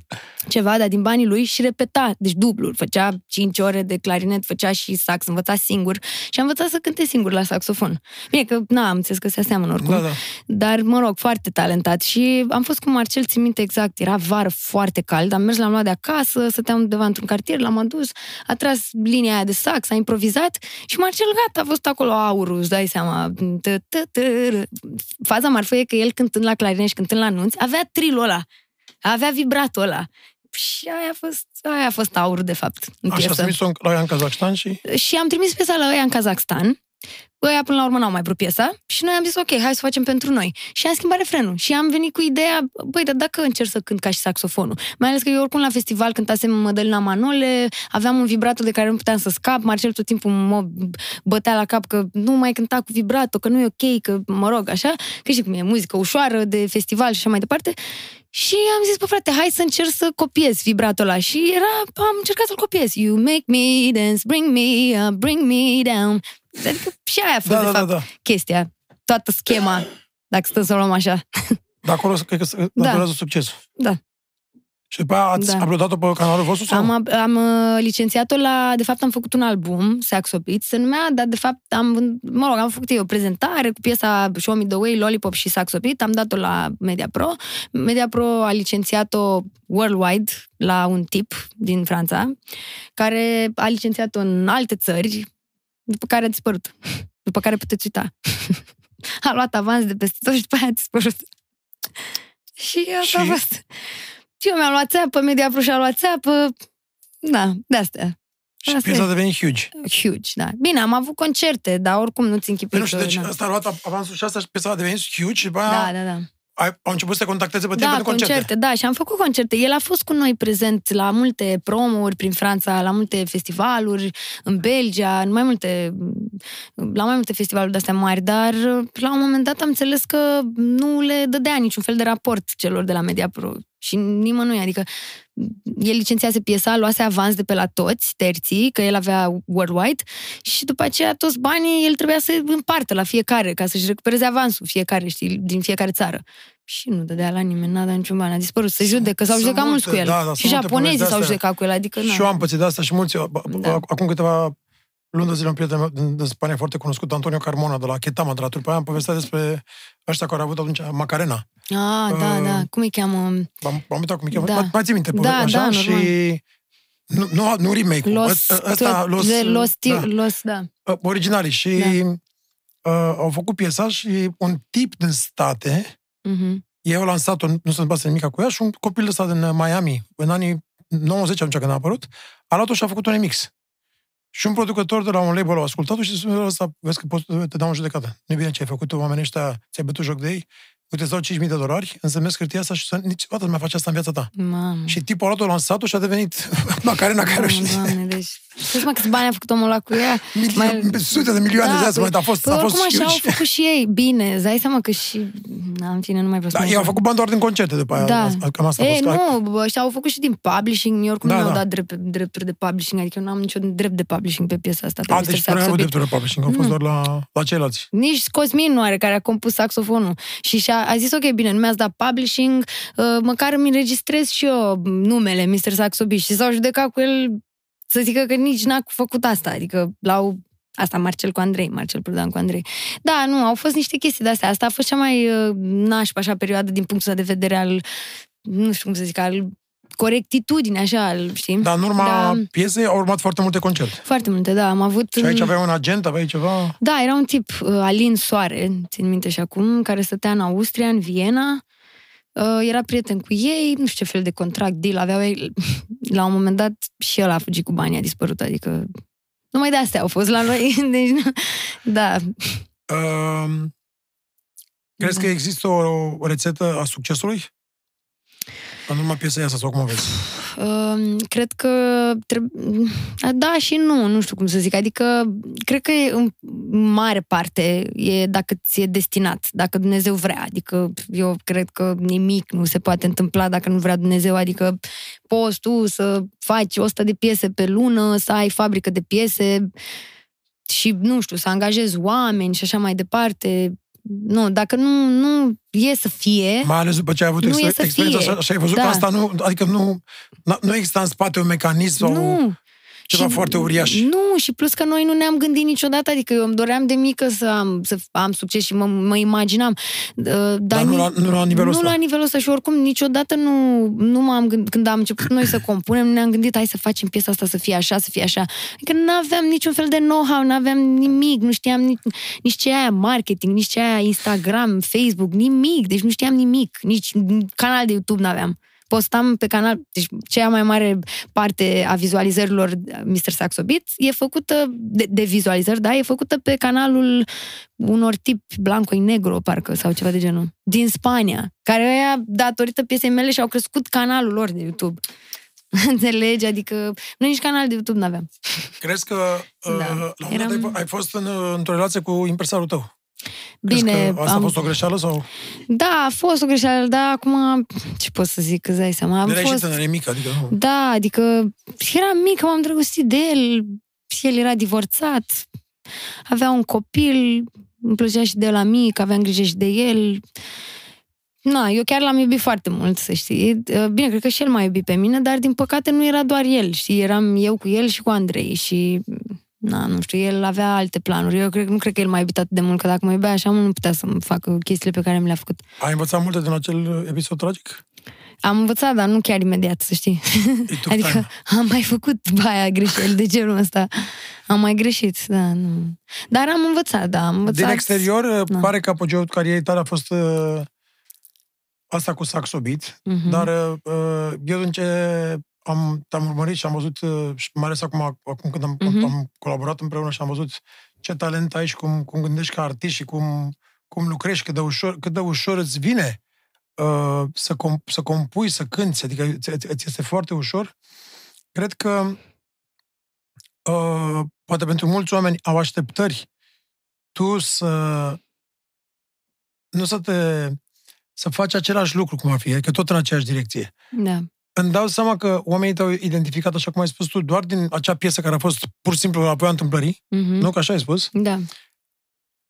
[SPEAKER 1] ceva, dar din banii lui și repeta, deci dublu, făcea 5 ore de clarinet, făcea și sax, învăța singur și a învățat să cânte singur la saxofon. Bine că, na, am înțeles că se aseamănă oricum,
[SPEAKER 2] Da, da.
[SPEAKER 1] dar, mă rog, foarte talentat și am fost cu Marcel, țin minte exact, era vară foarte cald, am mers, l-am luat de acasă, stăteam undeva într-un cartier, l-am adus, a tras linia aia de sax, a improvizat și Marcel, gata, a fost acolo aurul, îți dai seama. Tă, tă, tă. Faza marfă e că el cântând la clarinet și cântând la anunți, avea trilul ăla, avea vibratul ăla. Și aia a fost, aia a fost aur, de fapt, în
[SPEAKER 2] Așa, ați
[SPEAKER 1] piesă.
[SPEAKER 2] trimis-o în- la ea în Kazakhstan și...
[SPEAKER 1] Și am trimis piesa la ăia în Kazakhstan. Ăia până la urmă n-au mai vrut piesa și noi am zis ok, hai să o facem pentru noi. Și am schimbat refrenul și am venit cu ideea, băi, dar dacă încerc să cânt ca și saxofonul, mai ales că eu oricum la festival cântasem Mădălina Manole, aveam un vibrato de care nu puteam să scap, Marcel tot timpul mă bătea la cap că nu mai cânta cu vibrato, că nu e ok, că mă rog, așa, că știi cum e, muzică ușoară de festival și așa mai departe. Și am zis, bă, frate, hai să încerc să copiez vibratul ăla. Și era, am încercat să-l copiez. You make me dance, bring me up, bring me down. Adică și aia a fost,
[SPEAKER 2] Da,
[SPEAKER 1] de
[SPEAKER 2] da, da,
[SPEAKER 1] fapt,
[SPEAKER 2] da.
[SPEAKER 1] chestia. Toată schema, dacă stăm să o luăm așa.
[SPEAKER 2] De acolo cred că se datorează succesul.
[SPEAKER 1] Da.
[SPEAKER 2] Și după aia ați
[SPEAKER 1] Da.
[SPEAKER 2] uploadat-o pe canalul vostru? Sau?
[SPEAKER 1] Am, am uh, licențiat-o la, de fapt am făcut un album, Saxo Beats, se numea, dar de fapt am, mă rog, am făcut eu o prezentare cu piesa Show Me The Way, Lollipop și Saxo Beat, am dat-o la Media Pro. Media Pro a licențiat-o worldwide la un tip din Franța, care a licențiat-o în alte țări, după care a dispărut. După care puteți uita. a luat avans de peste tot și după aia a dispărut. Și asta a
[SPEAKER 2] Și?
[SPEAKER 1] fost. Și eu mi-am luat țeapă, Media Pro și-a luat țeapă. Da, de-astea.
[SPEAKER 2] Și
[SPEAKER 1] Asta
[SPEAKER 2] piesa
[SPEAKER 1] e.
[SPEAKER 2] a devenit huge.
[SPEAKER 1] Huge, da. Bine, am avut concerte, dar oricum nu-ți închipui
[SPEAKER 2] Păi nu știu,
[SPEAKER 1] că-
[SPEAKER 2] deci
[SPEAKER 1] da.
[SPEAKER 2] asta a luat avansul și asta și piesa a devenit huge și după aia
[SPEAKER 1] da, da, da.
[SPEAKER 2] ai, au început să te contacteze pe tine
[SPEAKER 1] Da,
[SPEAKER 2] pentru concerte.
[SPEAKER 1] concerte, da, și am făcut concerte. El a fost cu noi prezent la multe promouri prin Franța, la multe festivaluri, în Belgia, în mai multe, la mai multe festivaluri de-astea mari, dar la un moment dat am înțeles că nu le dădea niciun fel de raport celor de la Media Pro și nimănui, adică el licențiase piesa, luase avans de pe la toți terții, că el avea worldwide și după aceea toți banii el trebuia să împartă la fiecare ca să-și recupereze avansul fiecare, știi, din fiecare țară. Și nu dădea la nimeni, n-a dat niciun bani, a dispărut. Se
[SPEAKER 2] Sunt-
[SPEAKER 1] judecă, s-au
[SPEAKER 2] sunt
[SPEAKER 1] judecat mulți cu
[SPEAKER 2] multe,
[SPEAKER 1] el.
[SPEAKER 2] da, da,
[SPEAKER 1] și
[SPEAKER 2] sunt multe
[SPEAKER 1] japonezii
[SPEAKER 2] povesti
[SPEAKER 1] s-au
[SPEAKER 2] de-astea.
[SPEAKER 1] judecat cu el, adică
[SPEAKER 2] Și
[SPEAKER 1] na.
[SPEAKER 2] eu am pățit de asta și mulți.
[SPEAKER 1] Da.
[SPEAKER 2] Acum câteva luni de zile un prieten meu din, din Spania foarte cunoscut, Antonio Carmona, de la Chetama, de la Turpa, am povestit despre ăștia care au avut atunci Macarena.
[SPEAKER 1] Ah, da,
[SPEAKER 2] Uh,
[SPEAKER 1] da, cum îi cheamă?
[SPEAKER 2] M-am, am uitat cum îi cheamă.
[SPEAKER 1] Da.
[SPEAKER 2] Da. Mai țin minte,
[SPEAKER 1] Da,
[SPEAKER 2] așa,
[SPEAKER 1] da,
[SPEAKER 2] și...
[SPEAKER 1] normal.
[SPEAKER 2] Nu, nu, nu remake-ul.
[SPEAKER 1] Los,
[SPEAKER 2] Ăsta- ăsta,
[SPEAKER 1] tot-
[SPEAKER 2] los,
[SPEAKER 1] de Los,
[SPEAKER 2] da,
[SPEAKER 1] da. Los, da.
[SPEAKER 2] uh, originalii. Și
[SPEAKER 1] Da.
[SPEAKER 2] uh, au făcut piesa și un tip din state,
[SPEAKER 1] Mhm.
[SPEAKER 2] ei au lansat-o, nu se întâmplase nimic cu ea, și un copil ăsta din uh, Miami, în anii 90, atunci când a apărut, a luat-o și a făcut un remix. Și un producător de la un label a ascultat-o și zis, ăsta, vezi că poți, te dau în judecată. Nu e bine ce ai făcut, tu, oamenii ăștia, ți-ai bătut joc de ei, uite, îți dau 5.000 de dolari, însemnezi hârtia asta și să niciodată nu mai faci asta în viața ta.
[SPEAKER 1] Mamă.
[SPEAKER 2] Și tipul a luat-o, lansat-o și a devenit Macarena care o
[SPEAKER 1] Doamne,
[SPEAKER 2] știe.
[SPEAKER 1] Doamne, deci... Știți mă câți bani a făcut omul ăla cu ea? Mai-
[SPEAKER 2] Sute de milioane de azi,
[SPEAKER 1] păi-
[SPEAKER 2] mai, a fost,
[SPEAKER 1] păi
[SPEAKER 2] a fost
[SPEAKER 1] oricum așa au
[SPEAKER 2] huge.
[SPEAKER 1] făcut și ei. Bine, îți dai seama că și... Na, în fine, nu mai vreau să
[SPEAKER 2] Da,
[SPEAKER 1] mai
[SPEAKER 2] ei au
[SPEAKER 1] zic.
[SPEAKER 2] făcut bani doar din concerte după aia.
[SPEAKER 1] Da.
[SPEAKER 2] Cam asta a
[SPEAKER 1] Ei,
[SPEAKER 2] fost.
[SPEAKER 1] nu, bă, ăștia au făcut și din publishing. Eu oricum
[SPEAKER 2] Da,
[SPEAKER 1] nu mi-au
[SPEAKER 2] da.
[SPEAKER 1] dat drept, drepturi de publishing, adică eu nu am niciun drept de publishing pe piesa asta. Pe
[SPEAKER 2] A,
[SPEAKER 1] Mr.
[SPEAKER 2] deci nu au
[SPEAKER 1] Saxo
[SPEAKER 2] avut
[SPEAKER 1] Beat.
[SPEAKER 2] dreptul de publishing, au fost
[SPEAKER 1] Nu.
[SPEAKER 2] doar la, la ceilalți.
[SPEAKER 1] Nici Cosmin nu are, care a compus saxofonul. Și și-a, a zis, ok, bine, nu mi-ați dat publishing, uh, măcar îmi înregistrez și eu numele Mr. Saxo Beat. Și s-au judecat cu el să zică că nici n-a făcut asta. Adică l-au Asta Marcel cu Andrei, Marcel Prodan cu Andrei. Da, nu, au fost niște chestii de-astea. Asta a fost cea mai uh, nașpa așa perioadă din punctul ăsta de vedere al, nu știu cum să zic, al corectitudine, așa, al, știi?
[SPEAKER 2] Dar în urma
[SPEAKER 1] Da.
[SPEAKER 2] piesei au urmat foarte multe concerte.
[SPEAKER 1] Foarte multe, da. Am avut...
[SPEAKER 2] Și aici aveai un agent, aveai ceva...
[SPEAKER 1] Da, era un tip, uh, Alin Soare, țin minte și acum, care stătea în Austria, în Viena. Uh, era prieten cu ei, nu știu ce fel de contract, deal aveau ei. La un moment dat și el a fugit cu banii, a dispărut, adică... Numai de astea au fost la noi, deci... nu- Da,
[SPEAKER 2] Uh, crezi
[SPEAKER 1] Da.
[SPEAKER 2] că există o, o rețetă a succesului? În urma piesei asta, sau cum o vezi?
[SPEAKER 1] Uh, cred că treb- da și nu, nu știu cum să zic. Adică, cred că e în mare parte e dacă ți e destinat, dacă Dumnezeu vrea. Adică, eu cred că nimic nu se poate întâmpla dacă nu vrea Dumnezeu. Adică, poți tu să faci 100 de piese pe lună, să ai fabrică de piese și, nu știu, să angajezi oameni și așa mai departe. Nu, dacă nu, nu e să fie...
[SPEAKER 2] Mai ales după ce ai avut
[SPEAKER 1] Nu
[SPEAKER 2] exper-
[SPEAKER 1] e să
[SPEAKER 2] experiența
[SPEAKER 1] fie.
[SPEAKER 2] așa, și ai văzut
[SPEAKER 1] Da.
[SPEAKER 2] că asta nu... Adică nu, n- nu există în spate un mecanism sau
[SPEAKER 1] Nu.
[SPEAKER 2] Ceva
[SPEAKER 1] Și-
[SPEAKER 2] foarte uriaș.
[SPEAKER 1] Nu, și plus că noi nu ne-am gândit niciodată, adică eu îmi doream de mică să am, să am succes și mă, mă imaginam. Uh, Dar,
[SPEAKER 2] Dar nu la, nu la nivelul
[SPEAKER 1] nu
[SPEAKER 2] ăsta.
[SPEAKER 1] la nivelul ăsta și oricum niciodată nu, nu m-am gândit, când am început noi să compunem, ne-am gândit, hai să facem piesa asta să fie așa, să fie așa. Adică nu aveam niciun fel de know-how, nu aveam nimic, nu știam nici, nici ce e aia marketing, nici ce e aia Instagram, Facebook, nimic, deci nu știam nimic, nici canal de YouTube nu aveam. Postam pe canal, deci cea mai mare parte a vizualizărilor Mr. Saxo Beat e făcută, de, de vizualizări, da, e făcută pe canalul unor tip blanco negro, parcă, sau ceva de genul, din Spania, care ăia, datorită piesei mele, și-au crescut canalul lor de YouTube. Înțelegi? Adică noi nici canal de YouTube n-aveam.
[SPEAKER 2] Crezi că
[SPEAKER 1] Da.
[SPEAKER 2] uh, la un moment dat
[SPEAKER 1] Eram-
[SPEAKER 2] ai, ai fost în, uh, într-o relație cu impresarul tău? Crezi
[SPEAKER 1] Bine,
[SPEAKER 2] că asta a fost o greșeală sau...
[SPEAKER 1] Da, a fost o greșeală, dar acum, ce pot să zic, îți dai seama, am
[SPEAKER 2] Am
[SPEAKER 1] fost...
[SPEAKER 2] și tânăr, e mic, adică nu...
[SPEAKER 1] Da, adică eram mică, m-am drăgostit de el, și el era divorțat, avea un copil, îmi plăcea și de la mic, aveam grijă și de el. Na, eu chiar l-am iubit foarte mult, să știi. Bine, cred că și el m-a iubit pe mine, dar din păcate nu era doar el, știi, eram eu cu el și cu Andrei și na, nu știu, el avea alte planuri. Eu cred, nu cred că el m-a iubit atât de mult, că dacă mă iubea așa, mult nu putea să-mi facă chestiile pe care mi le-a făcut.
[SPEAKER 2] Ai învățat multe din acel uh, episod tragic?
[SPEAKER 1] Am învățat, dar nu chiar imediat, să știi.
[SPEAKER 2] It took
[SPEAKER 1] Adică
[SPEAKER 2] time.
[SPEAKER 1] am mai făcut după aia greșeli de genul ăsta. Am mai greșit, da, nu. Dar am învățat, da, am învățat.
[SPEAKER 2] Din exterior, uh,
[SPEAKER 1] Da.
[SPEAKER 2] pare că apogeul carierei tale a fost uh, asta cu Saxobit,
[SPEAKER 1] Mhm.
[SPEAKER 2] dar uh, eu din ce am, te-am urmărit și am văzut, uh, și mai ales acum, acum când am,
[SPEAKER 1] Mhm.
[SPEAKER 2] am colaborat împreună și am văzut ce talent ai și cum, cum gândești ca artist și cum, cum lucrezi, cât de ușor, cât de ușor îți vine uh, să, comp- să compui, să cânti, adică îți, îți este foarte ușor, cred că uh, poate pentru mulți oameni au așteptări tu să nu să te să faci același lucru cum ar fi, adică tot în aceeași direcție.
[SPEAKER 1] Da.
[SPEAKER 2] Îmi dau seama că oamenii te-au identificat, așa cum ai spus tu, doar din acea piesă care a fost pur și simplu la voia întâmplării,
[SPEAKER 1] Mm-hmm.
[SPEAKER 2] nu? Că așa ai spus?
[SPEAKER 1] Da.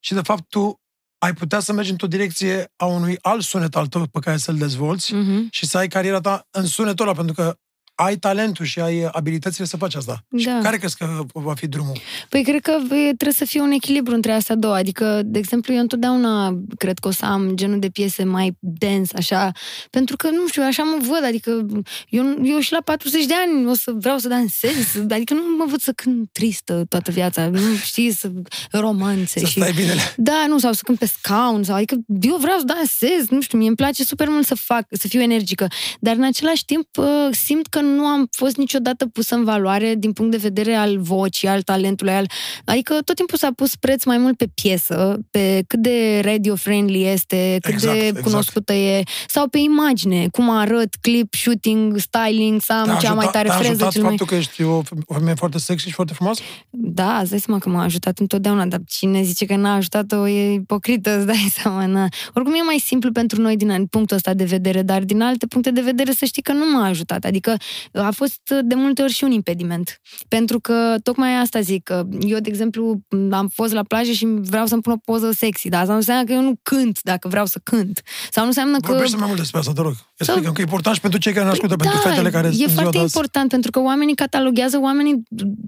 [SPEAKER 2] Și de fapt tu ai putea să mergi într-o direcție a unui alt sunet al tău pe care să-l dezvolți
[SPEAKER 1] Mm-hmm.
[SPEAKER 2] și să ai cariera ta în sunetul ăla, pentru că ai talentul și ai abilitățile să faci asta. Și
[SPEAKER 1] Da.
[SPEAKER 2] care crezi că va fi drumul?
[SPEAKER 1] Păi cred că e, trebuie să fie un echilibru între astea două. Adică, de exemplu, eu întotdeauna cred că o să am genul de piese mai dance, așa, pentru că, nu știu, așa mă văd, adică eu, eu și la 40 de ani o să vreau să dansez, adică nu mă văd să cânt tristă toată viața, nu știi, să romanțe
[SPEAKER 2] Să
[SPEAKER 1] și...
[SPEAKER 2] stai bine.
[SPEAKER 1] Da, nu, sau să cânt pe scaun, sau, adică eu vreau să dansez, nu știu, mie îmi place super mult să fac, să fiu energică, dar în același timp uh, simt că nu am fost niciodată pusă în valoare din punct de vedere al vocii, al talentului, al... adică tot timpul s-a pus preț mai mult pe piesă, pe cât de radio-friendly este, cât
[SPEAKER 2] Exact,
[SPEAKER 1] de
[SPEAKER 2] exact.
[SPEAKER 1] cunoscută e, sau pe imagine, cum arăt, clip, shooting, styling, să am
[SPEAKER 2] Te-a
[SPEAKER 1] cea mai
[SPEAKER 2] ajutat-
[SPEAKER 1] tare
[SPEAKER 2] te-a
[SPEAKER 1] freză,
[SPEAKER 2] ajutat
[SPEAKER 1] cel mai...
[SPEAKER 2] faptul că ești o, o femeie foarte sexy și foarte frumoasă?
[SPEAKER 1] Da, îți dai seama că m-a ajutat întotdeauna, dar cine zice că n-a ajutat-o e ipocrită, îți dai seama. Na. Oricum e mai simplu pentru noi din punctul ăsta de vedere, dar din alte puncte de vedere să știi că nu m-a ajutat. Adică a fost de multe ori și un impediment. Pentru că tocmai asta zic, că eu, de exemplu, am fost la plajă și vreau să-mi pun o poză sexy, dar asta nu înseamnă că eu nu cânt dacă vreau să cânt. Sau nu înseamnă că...
[SPEAKER 2] Vorbește mai mult despre asta, te rog. Explică că e important și pentru cei care ne ascultă,
[SPEAKER 1] Păi
[SPEAKER 2] pentru fetele care
[SPEAKER 1] e
[SPEAKER 2] în ziua
[SPEAKER 1] foarte
[SPEAKER 2] de azi-
[SPEAKER 1] important pentru că oamenii cataloghează oamenii,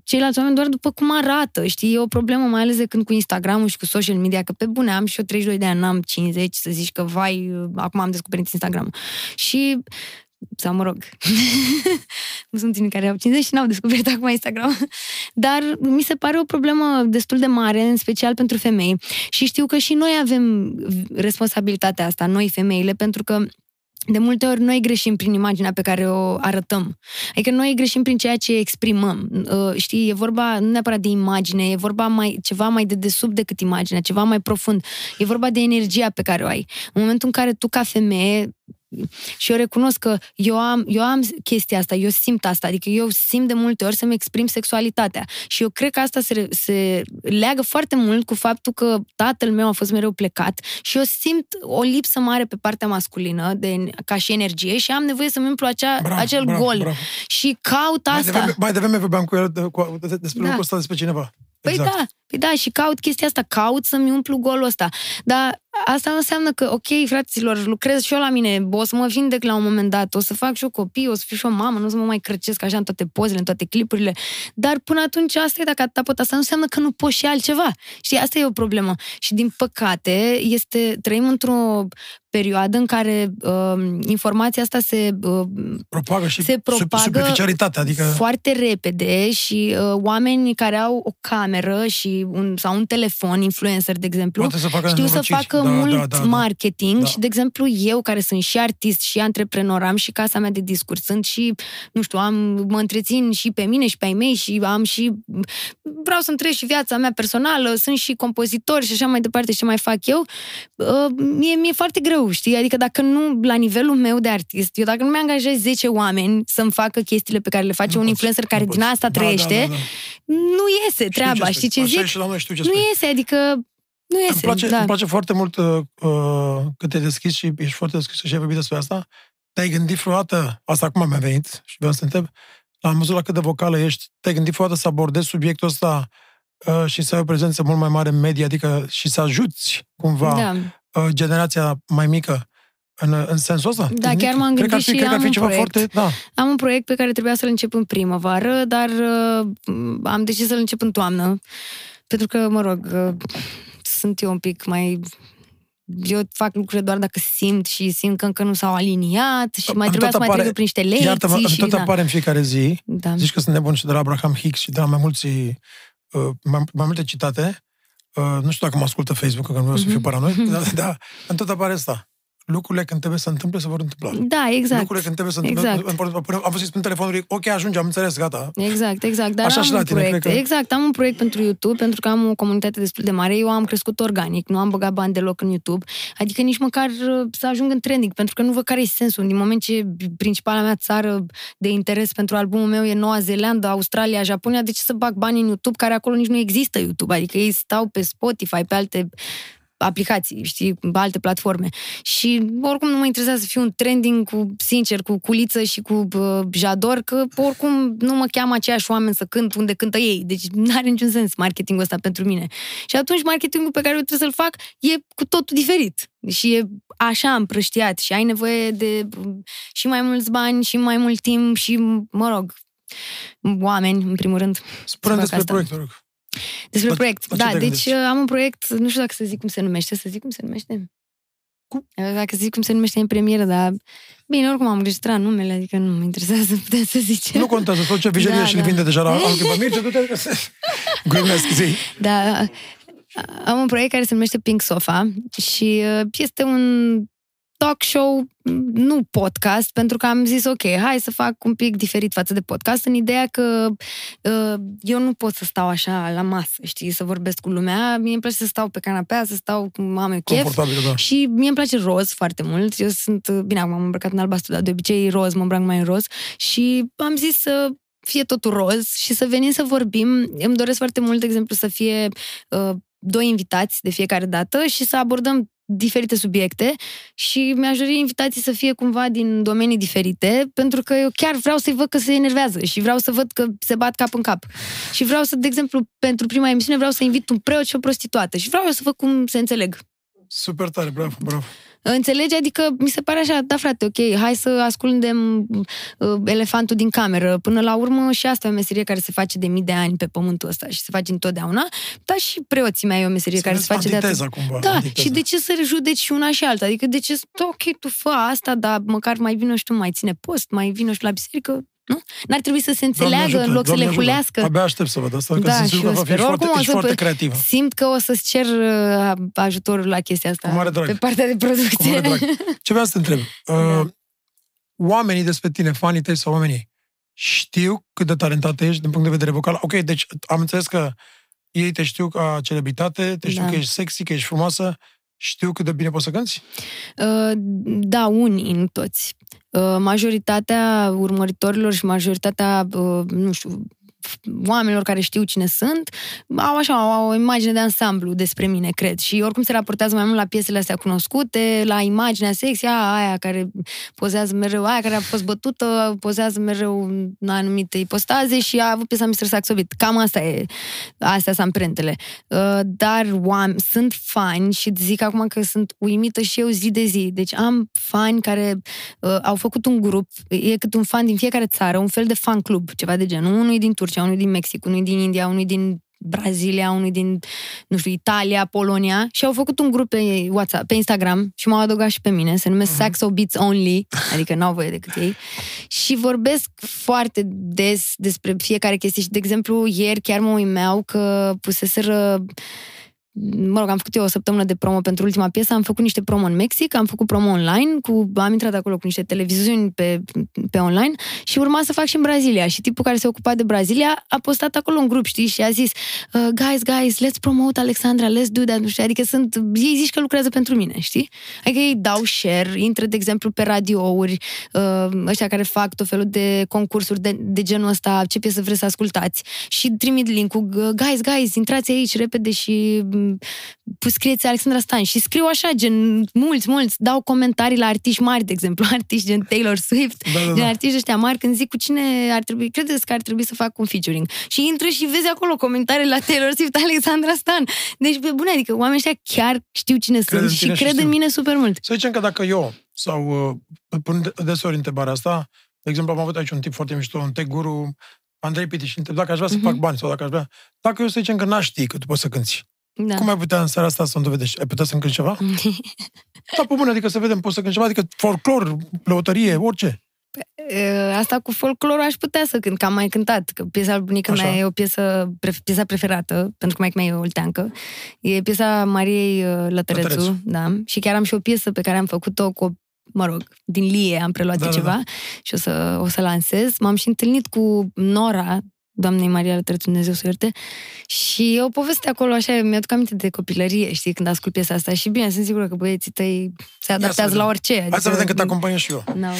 [SPEAKER 1] ceilalți oameni doar după cum arată, știi? E o problemă mai ales de când cu Instagram și cu social media, că pe bune am și eu 32 de ani, n-am 50, să zici că vai, acum am descoperit Instagram. Și sau mă rog, nu sunt unii care au 50 și n-au descoperit acum Instagram, dar mi se pare o problemă destul de mare, în special pentru femei. Și știu că și noi avem responsabilitatea asta, noi femeile, pentru că de multe ori noi greșim prin imaginea pe care o arătăm. Adică noi greșim prin ceea ce exprimăm. Uh, știi, e vorba nu neapărat de imagine, e vorba mai, ceva mai de desubt decât imaginea, ceva mai profund. E vorba de energia pe care o ai. În momentul în care tu, ca femeie, și eu recunosc că eu am, eu am chestia asta, eu simt asta, adică eu simt de multe ori să-mi exprim sexualitatea. Și eu cred că asta se, se leagă foarte mult cu faptul că tatăl meu a fost mereu plecat și eu simt o lipsă mare pe partea masculină, de, ca și energie, și am nevoie să-mi umplu acea,
[SPEAKER 2] Bravo,
[SPEAKER 1] acel
[SPEAKER 2] bravo,
[SPEAKER 1] gol.
[SPEAKER 2] bravo.
[SPEAKER 1] Și caut
[SPEAKER 2] Mai
[SPEAKER 1] asta.
[SPEAKER 2] devreme, mai devreme vorbeam cu el de, cu, de, despre
[SPEAKER 1] Da.
[SPEAKER 2] lucrul ăsta despre cineva.
[SPEAKER 1] Păi
[SPEAKER 2] exact.
[SPEAKER 1] da, păi da, și caut chestia asta, caut să-mi umplu golul ăsta. Dar asta nu înseamnă că, ok, fraților, lucrez și eu la mine, o să mă vindec la un moment dat, o să fac și eu copii, o să fiu și o mamă, nu o să mă mai crăcesc așa în toate pozele, în toate clipurile. Dar până atunci asta e dacă atâta pot, asta nu înseamnă că nu poți și altceva. Știi, asta e o problemă. Și din păcate, este, trăim într-o perioadă în care uh, informația asta se uh,
[SPEAKER 2] Propagă și
[SPEAKER 1] se propagă
[SPEAKER 2] superficialitatea, adică...
[SPEAKER 1] foarte repede și uh, oameni care au o cameră și un, sau un telefon, influencer, de exemplu,
[SPEAKER 2] Poate să facă
[SPEAKER 1] știu să
[SPEAKER 2] nenorociri.
[SPEAKER 1] facă
[SPEAKER 2] Da,
[SPEAKER 1] mult
[SPEAKER 2] da, da, da.
[SPEAKER 1] marketing
[SPEAKER 2] Da.
[SPEAKER 1] și, de exemplu, eu, care sunt și artist și antreprenor, am și casa mea de discurs, sunt și, nu știu, am, mă întrețin și pe mine și pe ai mei și am și, vreau să-mi trăiesc și viața mea personală, sunt și compozitor și așa mai departe și ce mai fac eu, uh, mie, mi-e foarte greu, știi? Adică dacă nu, la nivelul meu de artist, eu dacă nu mi-angajez 10 oameni să-mi facă chestiile pe care le face
[SPEAKER 2] Nu
[SPEAKER 1] un
[SPEAKER 2] poți,
[SPEAKER 1] influencer
[SPEAKER 2] nu
[SPEAKER 1] care
[SPEAKER 2] poți.
[SPEAKER 1] din asta
[SPEAKER 2] Da,
[SPEAKER 1] trăiește,
[SPEAKER 2] da, da, da.
[SPEAKER 1] nu iese
[SPEAKER 2] Știu
[SPEAKER 1] treaba,
[SPEAKER 2] ce
[SPEAKER 1] știi ce
[SPEAKER 2] spui. Așa
[SPEAKER 1] zic?
[SPEAKER 2] E și la noi știu ce
[SPEAKER 1] Nu
[SPEAKER 2] spui.
[SPEAKER 1] iese, adică nu iese,
[SPEAKER 2] Îmi place,
[SPEAKER 1] da.
[SPEAKER 2] îmi place foarte mult uh, uh, că te-ai deschis și ești foarte deschis și ai vorbit despre asta. Te-ai gândit vreodată, asta acum mi-a venit și vreau să te întreb, am văzut la cât de vocală ești, te-ai gândit vreodată să abordezi subiectul ăsta uh, și să ai o prezență mult mai mare în media, adică și să ajuți cumva
[SPEAKER 1] Da.
[SPEAKER 2] uh, generația mai mică în, în sensul ăsta?
[SPEAKER 1] Da,
[SPEAKER 2] Te-ai
[SPEAKER 1] chiar m-am
[SPEAKER 2] Cred că ar
[SPEAKER 1] gândit
[SPEAKER 2] fi,
[SPEAKER 1] și
[SPEAKER 2] cred că ar
[SPEAKER 1] am
[SPEAKER 2] fi
[SPEAKER 1] un
[SPEAKER 2] ceva
[SPEAKER 1] proiect.
[SPEAKER 2] foarte... Da.
[SPEAKER 1] Am un proiect pe care trebuia să-l încep în primăvară, dar uh, am decis să-l încep în toamnă. Pentru că, mă rog, uh, sunt eu un pic mai... Eu fac lucrurile doar dacă simt și simt că încă nu s-au aliniat și mai
[SPEAKER 2] Îmi
[SPEAKER 1] trebuia
[SPEAKER 2] tot
[SPEAKER 1] să mai
[SPEAKER 2] apare-
[SPEAKER 1] trec eu prin niște lecții
[SPEAKER 2] Iartă-mă, îmi
[SPEAKER 1] și...
[SPEAKER 2] tot
[SPEAKER 1] da.
[SPEAKER 2] apare în fiecare zi.
[SPEAKER 1] Da.
[SPEAKER 2] Zici că sunt nebun și de la Abraham Hicks și de la mai mulți, uh, mai, mai multe citate. Uh, nu știu dacă mă ascultă Facebook, că nu vreau să fiu
[SPEAKER 1] Mhm.
[SPEAKER 2] paranoid, dar da, îmi tot apare asta. Lucrurile când trebuie să se întâmple, se vor întâmpla.
[SPEAKER 1] Da, exact.
[SPEAKER 2] Lucrurile când trebuie să se întâmple,
[SPEAKER 1] Exact.
[SPEAKER 2] am fost în telefonul, ok, ajunge, am înțeles, gata.
[SPEAKER 1] Exact, exact. Dar
[SPEAKER 2] Așa
[SPEAKER 1] am
[SPEAKER 2] și la
[SPEAKER 1] un
[SPEAKER 2] tine,
[SPEAKER 1] proiect.
[SPEAKER 2] cred că-
[SPEAKER 1] Exact, am un proiect pentru YouTube, pentru că am o comunitate destul de mare. Eu am crescut organic, nu am băgat bani deloc în YouTube. Adică nici măcar uh, să ajung în trending, pentru că nu văd care e sensul. Din moment ce principala mea țară de interes pentru albumul meu e Noua Zeelandă, Australia, Japonia, de ce să bag bani în YouTube, care acolo nici nu există YouTube? Adică ei stau pe Spotify, pe alte aplicații, știi, pe alte platforme. Și oricum nu mă interesează să fiu un trending cu, sincer, cu culiță și cu uh, jador, că oricum nu mă cheamă aceiași oameni să cânt unde cântă ei. Deci nu are niciun sens marketingul ăsta pentru mine. Și atunci marketingul pe care eu trebuie să-l fac e cu totul diferit. Și e așa împrăștiat și ai nevoie de uh, și mai mulți bani și mai mult timp și, mă rog, oameni, în primul rând.
[SPEAKER 2] Spune
[SPEAKER 1] fac
[SPEAKER 2] despre
[SPEAKER 1] asta.
[SPEAKER 2] proiect, te rog.
[SPEAKER 1] Despre
[SPEAKER 2] La-
[SPEAKER 1] proiect.
[SPEAKER 2] la ce
[SPEAKER 1] Da,
[SPEAKER 2] te
[SPEAKER 1] deci
[SPEAKER 2] gândești?
[SPEAKER 1] uh, am un proiect, nu știu dacă să zic cum se numește, să zic cum se numește.
[SPEAKER 2] Cum?
[SPEAKER 1] Uh, Dacă zic cum se numește în premieră, dar bine, oricum am registrat numele, adică nu mă interesează, putem să zicem.
[SPEAKER 2] Nu contează, tot ce vijerie
[SPEAKER 1] Da,
[SPEAKER 2] și le
[SPEAKER 1] da.
[SPEAKER 2] vinde deja la altul. Bă, Mircea, du-te, glumesc, zi.
[SPEAKER 1] Da, am un proiect care se numește Pink Sofa și uh, este un talk show, nu podcast, pentru că am zis, ok, hai să fac un pic diferit față de podcast, în ideea că uh, eu nu pot să stau așa la masă, știi, să vorbesc cu lumea. Mie îmi place să stau pe canapea, să stau cum am eu chef.
[SPEAKER 2] Confortabil, da.
[SPEAKER 1] Și mie îmi place roz foarte mult. Eu sunt, bine, acum am îmbrăcat în albastru, dar de obicei roz, mă îmbrac mai în roz. Și am zis să fie totul roz și să venim să vorbim. Îmi doresc foarte mult, de exemplu, să fie uh, doi invitați de fiecare dată și să abordăm diferite subiecte și mi-aș dori invitații să fie cumva din domenii diferite, pentru că eu chiar vreau să-i văd că se enervează și vreau să văd că se bat cap în cap. Și vreau să, de exemplu, pentru prima emisiune vreau să invit un preot și o prostituată și vreau eu să văd cum se înțeleg.
[SPEAKER 2] Super tare, bravo, bravo.
[SPEAKER 1] Înțelegi? Adică mi se pare așa, da frate, ok, hai să ascundem uh, elefantul din cameră. Până la urmă și asta e o meserie care se face de mii de ani pe pământul ăsta și se face întotdeauna, dar și preoții mei e o meserie care se face de atât.
[SPEAKER 2] antiteza, cumva.
[SPEAKER 1] Da,
[SPEAKER 2] antiteza.
[SPEAKER 1] și de ce să judeci și una și alta? Adică de ce să, da, ok, tu fă asta, dar măcar mai vină și tu, mai ține post, mai vină și tu la biserică, nu? N-ar trebui să se
[SPEAKER 2] Doamne
[SPEAKER 1] înțeleagă
[SPEAKER 2] ajută,
[SPEAKER 1] în loc să
[SPEAKER 2] Doamne
[SPEAKER 1] le
[SPEAKER 2] ajută.
[SPEAKER 1] hulească.
[SPEAKER 2] Abia aștept să văd asta, că
[SPEAKER 1] Da,
[SPEAKER 2] sunt
[SPEAKER 1] și
[SPEAKER 2] sigur că
[SPEAKER 1] eu
[SPEAKER 2] va fi
[SPEAKER 1] sper.
[SPEAKER 2] foarte,
[SPEAKER 1] Oricum o
[SPEAKER 2] ești
[SPEAKER 1] să
[SPEAKER 2] foarte
[SPEAKER 1] pe-
[SPEAKER 2] creativă.
[SPEAKER 1] Simt că o să-ți cer uh, ajutorul la chestia asta.
[SPEAKER 2] Cu mare drag.
[SPEAKER 1] Pe partea de
[SPEAKER 2] Cu
[SPEAKER 1] producție.
[SPEAKER 2] mare drag. Ce vreau să te întreb?
[SPEAKER 1] Da.
[SPEAKER 2] Uh, oamenii despre tine, fanii tăi sau oamenii, știu cât de talentat ești din punct de vedere vocal? Ok, deci am înțeles că ei te știu ca celebritate, te știu
[SPEAKER 1] Da.
[SPEAKER 2] că ești sexy, că ești frumoasă, știu cât de bine poți să cânti?
[SPEAKER 1] Uh, Da, unii, nu toți. Uh, Majoritatea urmăritorilor și majoritatea, uh, nu știu, oamenilor care știu cine sunt, au așa, au o imagine de ansamblu despre mine, cred. Și oricum se raportează mai mult la piesele astea cunoscute, la imaginea sexy, a, aia care pozează mereu, aia care a fost bătută, pozează mereu în anumite ipostaze și a avut piesa Mr. Saxobit. Cam asta e, astea sunt amprentele. Uh, Dar oameni, sunt fani și zic acum că sunt uimită și eu zi de zi. Deci am fani care uh, au făcut un grup, e cât un fan din fiecare țară, un fel de fan club, ceva de genul. Unul e din Turcia, unul e din Mexic, unul e din India, unul e din Brazilia, unul e din, nu știu, Italia, Polonia și au făcut un grup pe WhatsApp, pe Instagram și m-au adăugat și pe mine, se numesc uh-huh. Saxo Beats Only, adică n-au voie decât ei. Și vorbesc foarte des despre fiecare chestie și, de exemplu, ieri chiar mă uimeau că puseseră mă rog, am făcut eu o săptămână de promo pentru ultima piesă, am făcut niște promo în Mexic, am făcut promo online, cu, am intrat acolo cu niște televiziuni pe, pe online și urma să fac și în Brazilia. Și tipul care se ocupa de Brazilia a postat acolo un grup, știi, și a zis uh, guys, guys, let's promote Alexandra, let's do that, nu știu, adică sunt, ei zici că lucrează pentru mine, știi? Adică ei dau share, intră, de exemplu, pe radiouri, uh, ăștia care fac tot felul de concursuri de, de genul ăsta, ce piesă vreți să ascultați și trimit link-ul, guys, guys, intrați aici repede și m, scrieți Alexandra Stan și scriu așa, gen, mulți, mulți, dau comentarii la artiști mari, de exemplu, artiști gen Taylor Swift,
[SPEAKER 2] Da, da,
[SPEAKER 1] gen
[SPEAKER 2] da.
[SPEAKER 1] artiști ăștia mari, când zic cu cine ar trebui, credeți că ar trebui să fac un featuring. Și intră și vezi acolo comentarii la Taylor Swift, Alexandra Stan. Deci, pe bune, adică oamenii ăștia chiar știu cine
[SPEAKER 2] Cred
[SPEAKER 1] sunt
[SPEAKER 2] în
[SPEAKER 1] și
[SPEAKER 2] tine și
[SPEAKER 1] cred în
[SPEAKER 2] știu.
[SPEAKER 1] mine super mult.
[SPEAKER 2] Să zicem că dacă eu, sau uh, pun de- deseori întrebarea asta, de exemplu, am avut aici un tip foarte mișto, un tech guru, Andrei Pitiș, și întreb dacă aș vrea să
[SPEAKER 1] Mhm.
[SPEAKER 2] fac bani sau dacă aș vrea... Dacă eu să zicem că n-aș ști că tu poți să cânti,
[SPEAKER 1] Da.
[SPEAKER 2] cum ai putea în seara asta să-mi dovedești? Ai putea să-mi cânti ceva? Da, pe bune, adică să vedem, poți să cânti ceva, adică folclor, lăutărie, orice.
[SPEAKER 1] uh, asta cu folclorul aș putea să cânt, că am mai cântat, că piesa lui bunica
[SPEAKER 2] Așa.
[SPEAKER 1] mea e o piesă, pref- piesa preferată, pentru că mai mea e olteancă. E piesa Mariei uh, Lătărețu,
[SPEAKER 2] Lătărețu.
[SPEAKER 1] da, și chiar am și o piesă pe care am făcut-o cu o mă rog, din Lie am preluat
[SPEAKER 2] Da,
[SPEAKER 1] da,
[SPEAKER 2] da,
[SPEAKER 1] ceva
[SPEAKER 2] da.
[SPEAKER 1] și o să, o să lansez. M-am și întâlnit cu Nora, doamnei Maria Lătărețu, Dumnezeu să o ierte, și e o poveste acolo, așa, mi-aduc aminte de copilărie, știi, când ascult piesa asta. Și bine, sunt sigură că băieții tăi se adaptează
[SPEAKER 2] vedem.
[SPEAKER 1] la orice. Adică,
[SPEAKER 2] Hai să vedem cât acompanie și eu.
[SPEAKER 1] n-au...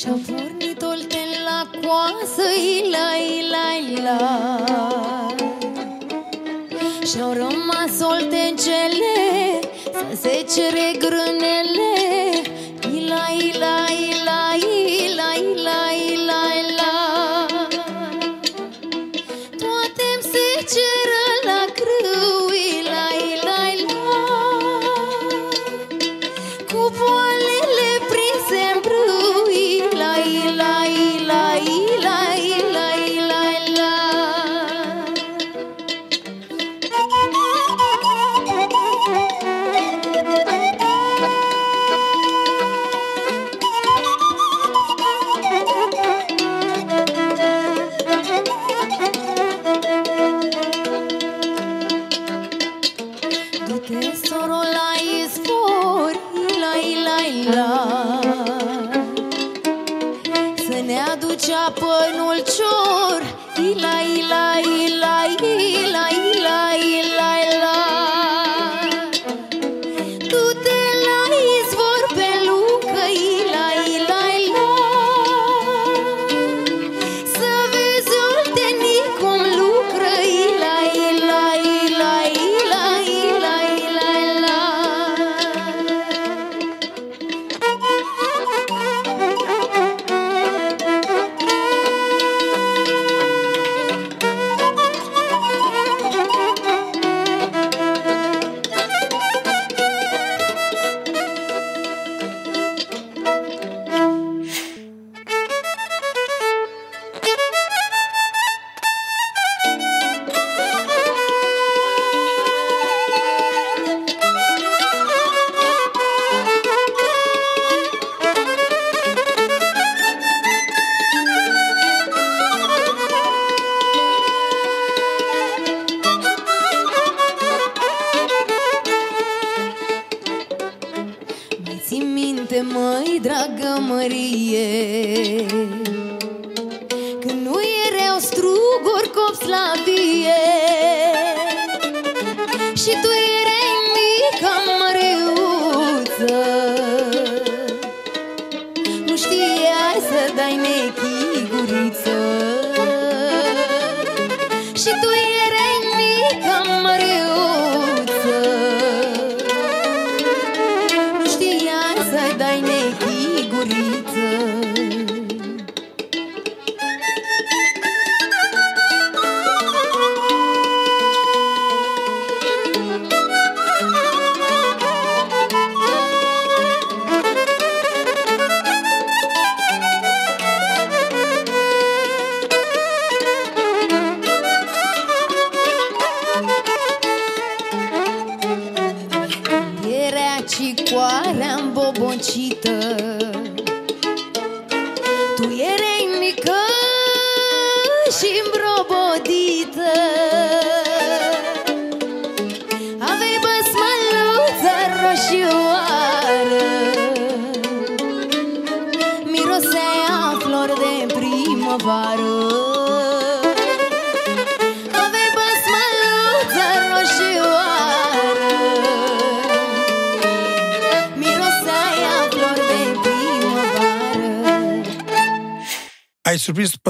[SPEAKER 1] Și-a pornit olten la coasă, ila, ila, ila Și-au rămas oltencele să se cere grânele Ila, ila, ila, ila, ții minte, măi, dragă Mărie Când nu erau struguri copți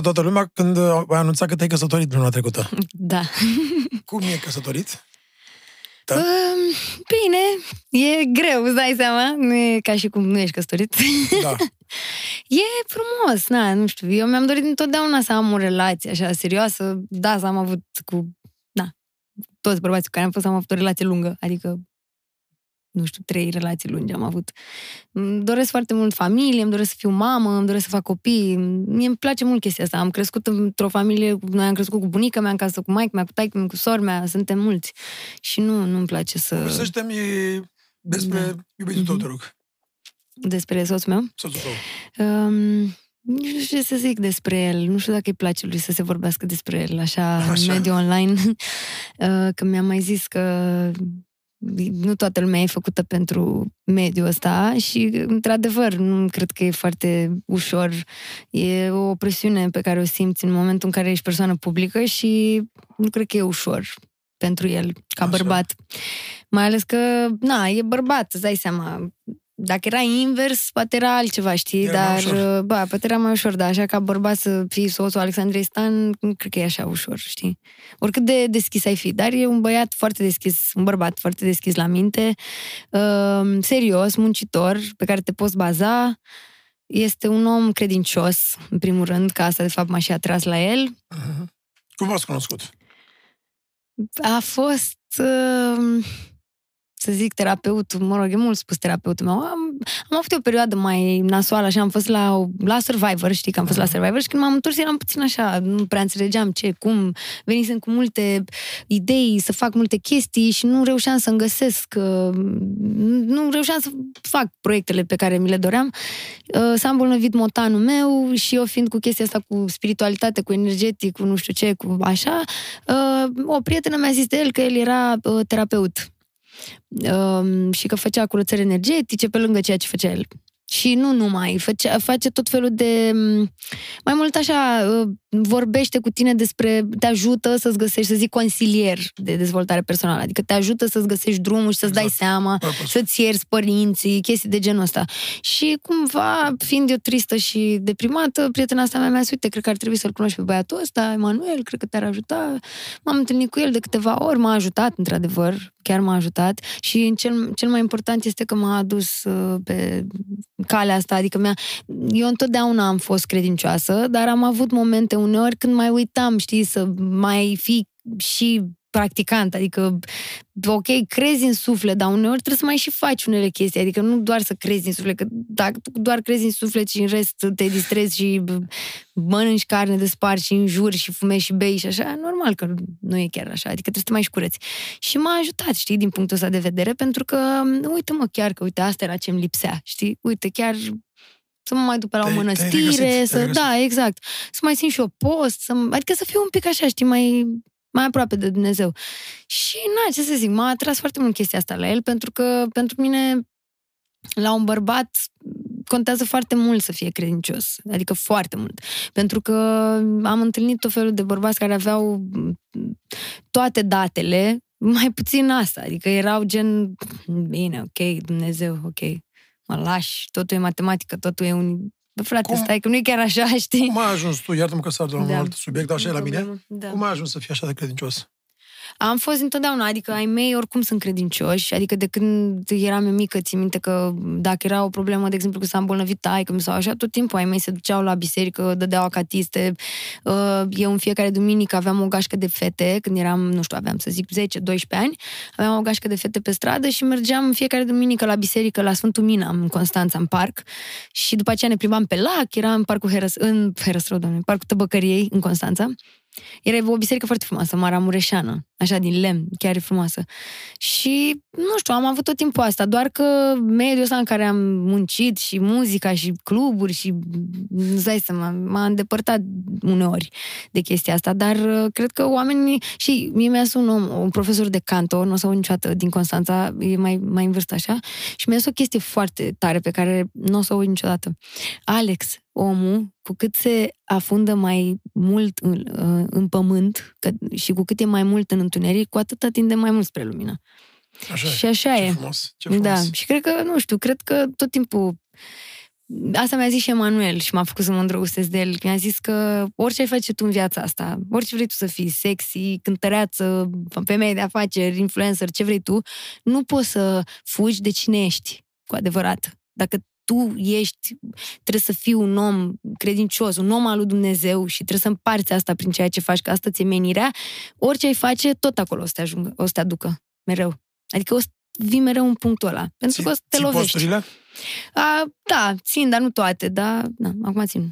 [SPEAKER 2] pe toată lumea când ai anunțat că te-ai căsătorit luna trecută.
[SPEAKER 1] Da.
[SPEAKER 2] Cum e căsătorit? Da.
[SPEAKER 1] Um, Bine, e greu, îți dai seama? Nu e ca și cum nu ești căsătorit.
[SPEAKER 2] Da.
[SPEAKER 1] e frumos, na, nu știu. Eu mi-am dorit întotdeauna să am o relație așa serioasă. Da, să am avut cu, da, toți bărbații cu care am fost am avut o relație lungă, adică nu știu, trei relații lungi am avut. Îmi doresc foarte mult familie, îmi doresc să fiu mamă, îmi doresc să fac copii. Mie îmi place mult chestia asta. Am crescut într-o familie, noi am crescut cu bunica mea în casă, cu maică mea, cu taică mea, cu sora mea, suntem mulți. Și nu, nu-mi place să...
[SPEAKER 2] Povestește-mi despre
[SPEAKER 1] Da.
[SPEAKER 2] iubitul tău,
[SPEAKER 1] Mhm.
[SPEAKER 2] te rog.
[SPEAKER 1] Despre soțul meu?
[SPEAKER 2] Soțul tău.
[SPEAKER 1] Um, nici nu știu ce să zic despre el. Nu știu dacă îi place lui să se vorbească despre el așa, așa.
[SPEAKER 2] Așa.
[SPEAKER 1] în mediul online. Uh, că mi-a mai zis că nu toată lumea e făcută pentru mediul ăsta și, într-adevăr, nu cred că e foarte ușor. E o presiune pe care o simți în momentul în care ești persoană publică și nu cred că e ușor pentru el, ca
[SPEAKER 2] Așa.
[SPEAKER 1] bărbat. Mai ales că, na, e bărbat, îți dai seama. Dacă era invers, poate era altceva, știi?
[SPEAKER 2] Era mai
[SPEAKER 1] Dar,
[SPEAKER 2] ușor.
[SPEAKER 1] ba, poate era mai ușor, dar așa ca bărbat să fii soțul Alexandrei Stan, nu cred că e așa ușor, știi? Oricât de deschis ai fi, dar e un băiat foarte deschis, un bărbat foarte deschis la minte, uh, serios, muncitor, pe care te poți baza, este un om credincios, în primul rând, că asta de fapt m-a și atras la el.
[SPEAKER 2] Mhm. Cum v-ați cunoscut?
[SPEAKER 1] A fost, uh, să zic, terapeutul, mă rog, e mult spus terapeutul meu. Am, am avut o perioadă mai nasoală, așa, am fost la, la Survivor, știi că am fost la Survivor și când m-am întors eram puțin așa, nu prea înțelegeam ce, cum, venisem cu multe idei să fac multe chestii și nu reușeam să-mi găsesc, uh, nu reușeam să fac proiectele pe care mi le doream. Uh, S-a îmbolnăvit motanul meu și eu fiind cu chestia asta cu spiritualitate, cu energetic, cu nu știu ce, cu așa, uh, o prietenă mi-a zis de el că el era uh, terapeut um, și că făcea curățări energetice pe lângă ceea ce făcea el. Și nu numai, face, face tot felul de... m, Mai mult așa, uh, vorbește cu tine despre... Te ajută să-ți găsești, să zic, consilier de dezvoltare personală. Adică te ajută să-ți găsești drumul și să-ți dai
[SPEAKER 2] Exact.
[SPEAKER 1] seama,
[SPEAKER 2] Purpose.
[SPEAKER 1] să-ți ierți părinții, chestii de genul ăsta. Și cumva, fiind eu tristă și deprimată, prietena asta mea mi-a zis, uite, cred că ar trebui să-l cunoști pe băiatul ăsta, Emanuel, cred că te-ar ajuta. M-am întâlnit cu el de câteva ori, m-a ajutat, într-adevăr, chiar m-a ajutat și în cel, cel mai important este că m-a adus uh, pe calea asta, adică mi-a, eu întotdeauna am fost credincioasă, dar am avut momente uneori când mai uitam, știi, să mai fi și practicant, adică ok, crezi în suflet, dar uneori trebuie să mai și faci unele chestii, adică nu doar să crezi în suflet, că dacă tu doar crezi în suflet și în rest te distrezi și b- mănânci carne de spart și înjuri și fumezi și bei și așa, normal că nu e chiar așa, adică trebuie să te mai și cureți. Și m-a ajutat, știi, din punctul ăsta de vedere, pentru că, uite mă, chiar că, uite, asta era ce îmi lipsea, știi, uite, chiar să mă mai duc pe la o
[SPEAKER 2] Te-ai- te-ai
[SPEAKER 1] mănăstire,
[SPEAKER 2] regăsit, te-ai
[SPEAKER 1] să,
[SPEAKER 2] regăsit.
[SPEAKER 1] da, exact, să mai țin și o post, să, adică să fiu un pic așa, știi, mai, mai aproape de Dumnezeu. Și, na, ce să zic, m-a atras foarte mult chestia asta la el, pentru că, pentru mine, la un bărbat, contează foarte mult să fie credincios, adică foarte mult. Pentru că am întâlnit tot felul de bărbați care aveau toate datele, mai puțin asta, adică erau gen, bine, ok, Dumnezeu, ok, mă lași, totul e matematică, totul e un... Bă, frate,
[SPEAKER 2] Cum-
[SPEAKER 1] stai că nu e chiar așa, știi?
[SPEAKER 2] Cum ai ajuns tu, iartă-mă că s-a de la un
[SPEAKER 1] Da.
[SPEAKER 2] alt subiect, așa e la mine,
[SPEAKER 1] Problemă. Da.
[SPEAKER 2] cum ai ajuns să fii așa de credincios?
[SPEAKER 1] Am fost întotdeauna, adică ai mei oricum sunt credincioși, adică de când eram eu mică, țin minte că dacă era o problemă, de exemplu, că s-a îmbolnăvit taică sau așa, tot timpul ai mei se duceau la biserică, dădeau acatiste. Uh, Eu în fiecare duminică aveam o gașcă de fete, când eram, nu știu, aveam să zic 10-12 ani, aveam o gașcă de fete pe stradă și mergeam în fiecare duminică la biserică, la Sfântul Mina, în Constanța, în parc. Și după aceea ne plimbam pe lac, era în parcul Herăs, în Herăsrău, doamne, în parcul Tăbăcăriei, în Constanța. Era o biserică foarte frumoasă, Maramureșeană, așa din lemn, chiar e frumoasă. Și, nu știu, am avut tot timpul asta, doar că mediul ăsta în care am muncit și muzica și cluburi și, îți dai seama, m-a îndepărtat uneori de chestia asta, dar uh, cred că oamenii, și mie mi-a un om, un profesor de canto, nu o să aud niciodată din Constanța, e mai, mai în vârstă așa, și mi-a zis o chestie foarte tare pe care nu o să o aud niciodată. Alex, omul, cu cât se afundă mai mult în, uh, în pământ că, și cu cât e mai mult în întuneric, cu atât atinde mai mult spre lumină.
[SPEAKER 2] Așa
[SPEAKER 1] Și așa
[SPEAKER 2] ce
[SPEAKER 1] e.
[SPEAKER 2] frumos, ce frumos.
[SPEAKER 1] Da, și cred că, nu știu, cred că tot timpul Asta mi-a zis și Emanuel și m-a făcut să mă îndrăgostesc de el. Mi-a zis că orice ai face tu în viața asta, orice vrei tu să fii, sexy, cântăreață, femeie de afaceri, influencer, ce vrei tu, nu poți să fugi de cine ești, cu adevărat. Dacă tu ești, trebuie să fii un om credincios, un om al lui Dumnezeu și trebuie să împarți asta prin ceea ce faci, că asta ți-e menirea, orice ai face, tot acolo o să te, ajungă, o să te aducă, mereu. Adică o să vii mereu în punctul ăla. Pentru
[SPEAKER 2] Ții-
[SPEAKER 1] că o să te
[SPEAKER 2] ții
[SPEAKER 1] lovești.
[SPEAKER 2] posturile?
[SPEAKER 1] A, da, țin, dar nu toate, dar da, acum țin.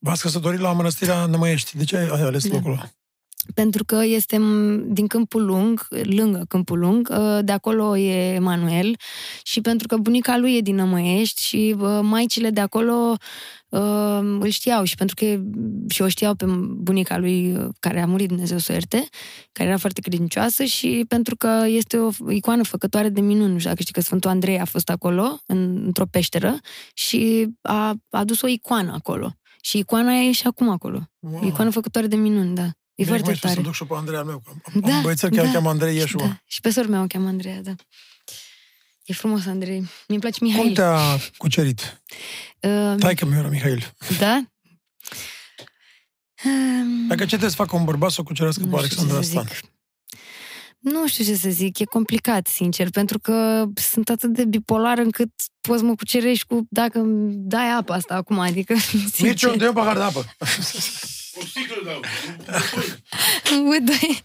[SPEAKER 2] V-ați căsătorit la Mănăstirea Nămăiești. De ce ai ales
[SPEAKER 1] Da.
[SPEAKER 2] locul ăla?
[SPEAKER 1] Pentru că este m, din Câmpul Lung, lângă Câmpul Lung, uh, de acolo e Emanuel și pentru că bunica lui e din Nămăiești și uh, maicile de acolo uh, îl știau și pentru că e- și o știau pe bunica lui uh, care a murit, Dumnezeu să o ierte, care era foarte credincioasă și pentru că este o icoană făcătoare de minuni. Nu știu dacă știi că Sfântul Andrei a fost acolo, în, într-o peșteră și a, a adus o icoană acolo. Și icoana e și acum acolo.
[SPEAKER 2] Wow.
[SPEAKER 1] Icoană făcătoare de minuni, da. E
[SPEAKER 2] Bine,
[SPEAKER 1] foarte
[SPEAKER 2] mai știu
[SPEAKER 1] tare.
[SPEAKER 2] să duc și pe Andrei al meu. că Am, da, un băiețel care
[SPEAKER 1] da.
[SPEAKER 2] îl cheamă Andrei
[SPEAKER 1] Și,
[SPEAKER 2] Ieșua.
[SPEAKER 1] da. și pe sora mea o cheamă Andreea, da. E frumos, Andrei. Mi-mi place
[SPEAKER 2] Cum
[SPEAKER 1] Mihail.
[SPEAKER 2] te-a cucerit?
[SPEAKER 1] Uh,
[SPEAKER 2] Taică mi era Mihail.
[SPEAKER 1] da? Um,
[SPEAKER 2] Dacă ce trebuie să facă un bărbat să o cucerească
[SPEAKER 1] nu
[SPEAKER 2] pe
[SPEAKER 1] știu ce
[SPEAKER 2] Alexandra
[SPEAKER 1] să
[SPEAKER 2] Stan?
[SPEAKER 1] zic. Nu știu ce să zic, e complicat, sincer, pentru că sunt atât de bipolar încât poți să mă cucerești cu dacă îmi dai apa asta acum, adică, sincer.
[SPEAKER 2] Mircea, îmi dă un pahar de apă.
[SPEAKER 3] O sticlă dau.
[SPEAKER 1] Bă, doi.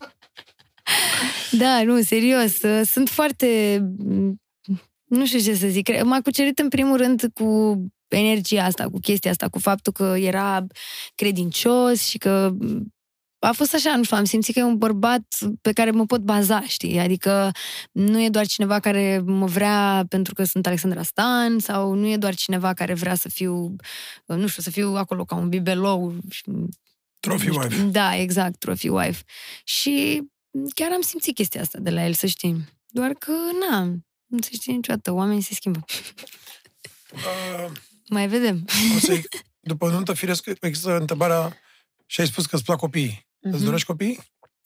[SPEAKER 1] Da, nu, serios. uh, Sunt foarte... Nu știu ce să zic. Cre- M-a cucerit în primul rând cu energia asta, cu chestia asta, cu faptul că era credincios și că a fost așa, nu știu, am simțit că e un bărbat pe care mă pot baza, știi? Adică nu e doar cineva care mă vrea pentru că sunt Alexandra Stan sau nu e doar cineva care vrea să fiu, nu știu, să fiu acolo ca un bibelou și
[SPEAKER 2] Trophy
[SPEAKER 1] nu știu,
[SPEAKER 2] wife.
[SPEAKER 1] Da, exact, trophy wife. Și chiar am simțit chestia asta de la el, să știi. Doar că, na, nu se știe niciodată, oamenii se schimbă.
[SPEAKER 2] Uh,
[SPEAKER 1] Mai vedem.
[SPEAKER 2] o să după nuntă firesc, există întrebarea și ai spus că îți plac copiii. Îți
[SPEAKER 1] Mhm.
[SPEAKER 2] dorești copii?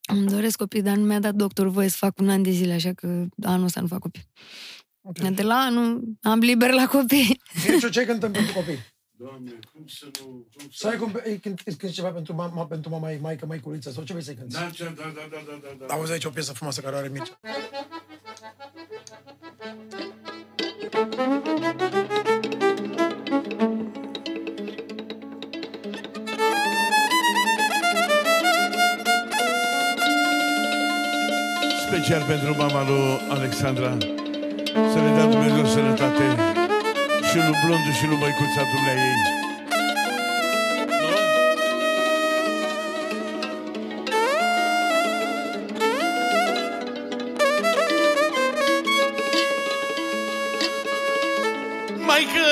[SPEAKER 1] Îmi doresc copii, dar nu mi-a dat doctorul voie să fac un an de zile, așa că anul ăsta nu fac copii.
[SPEAKER 2] Okay.
[SPEAKER 1] De la anul am liber la copii.
[SPEAKER 2] Mircea, ce cântăm pentru copii?
[SPEAKER 3] Doamne, cum să nu... Cum
[SPEAKER 2] Să ai cum, ei, când, îți cânti ceva pentru mama, pentru mama, maică, maiculiță, sau ce vrei să-i cânti?
[SPEAKER 3] Da, da, da, da, da, da, da.
[SPEAKER 2] Auzi aici o piesă frumoasă care o are Mircea.
[SPEAKER 3] Special pentru mama lui Alexandra. Să le dea Dumnezeu sănătate. Și lui Blondu și lui Măicuța dumnea ei. Nu? Maică,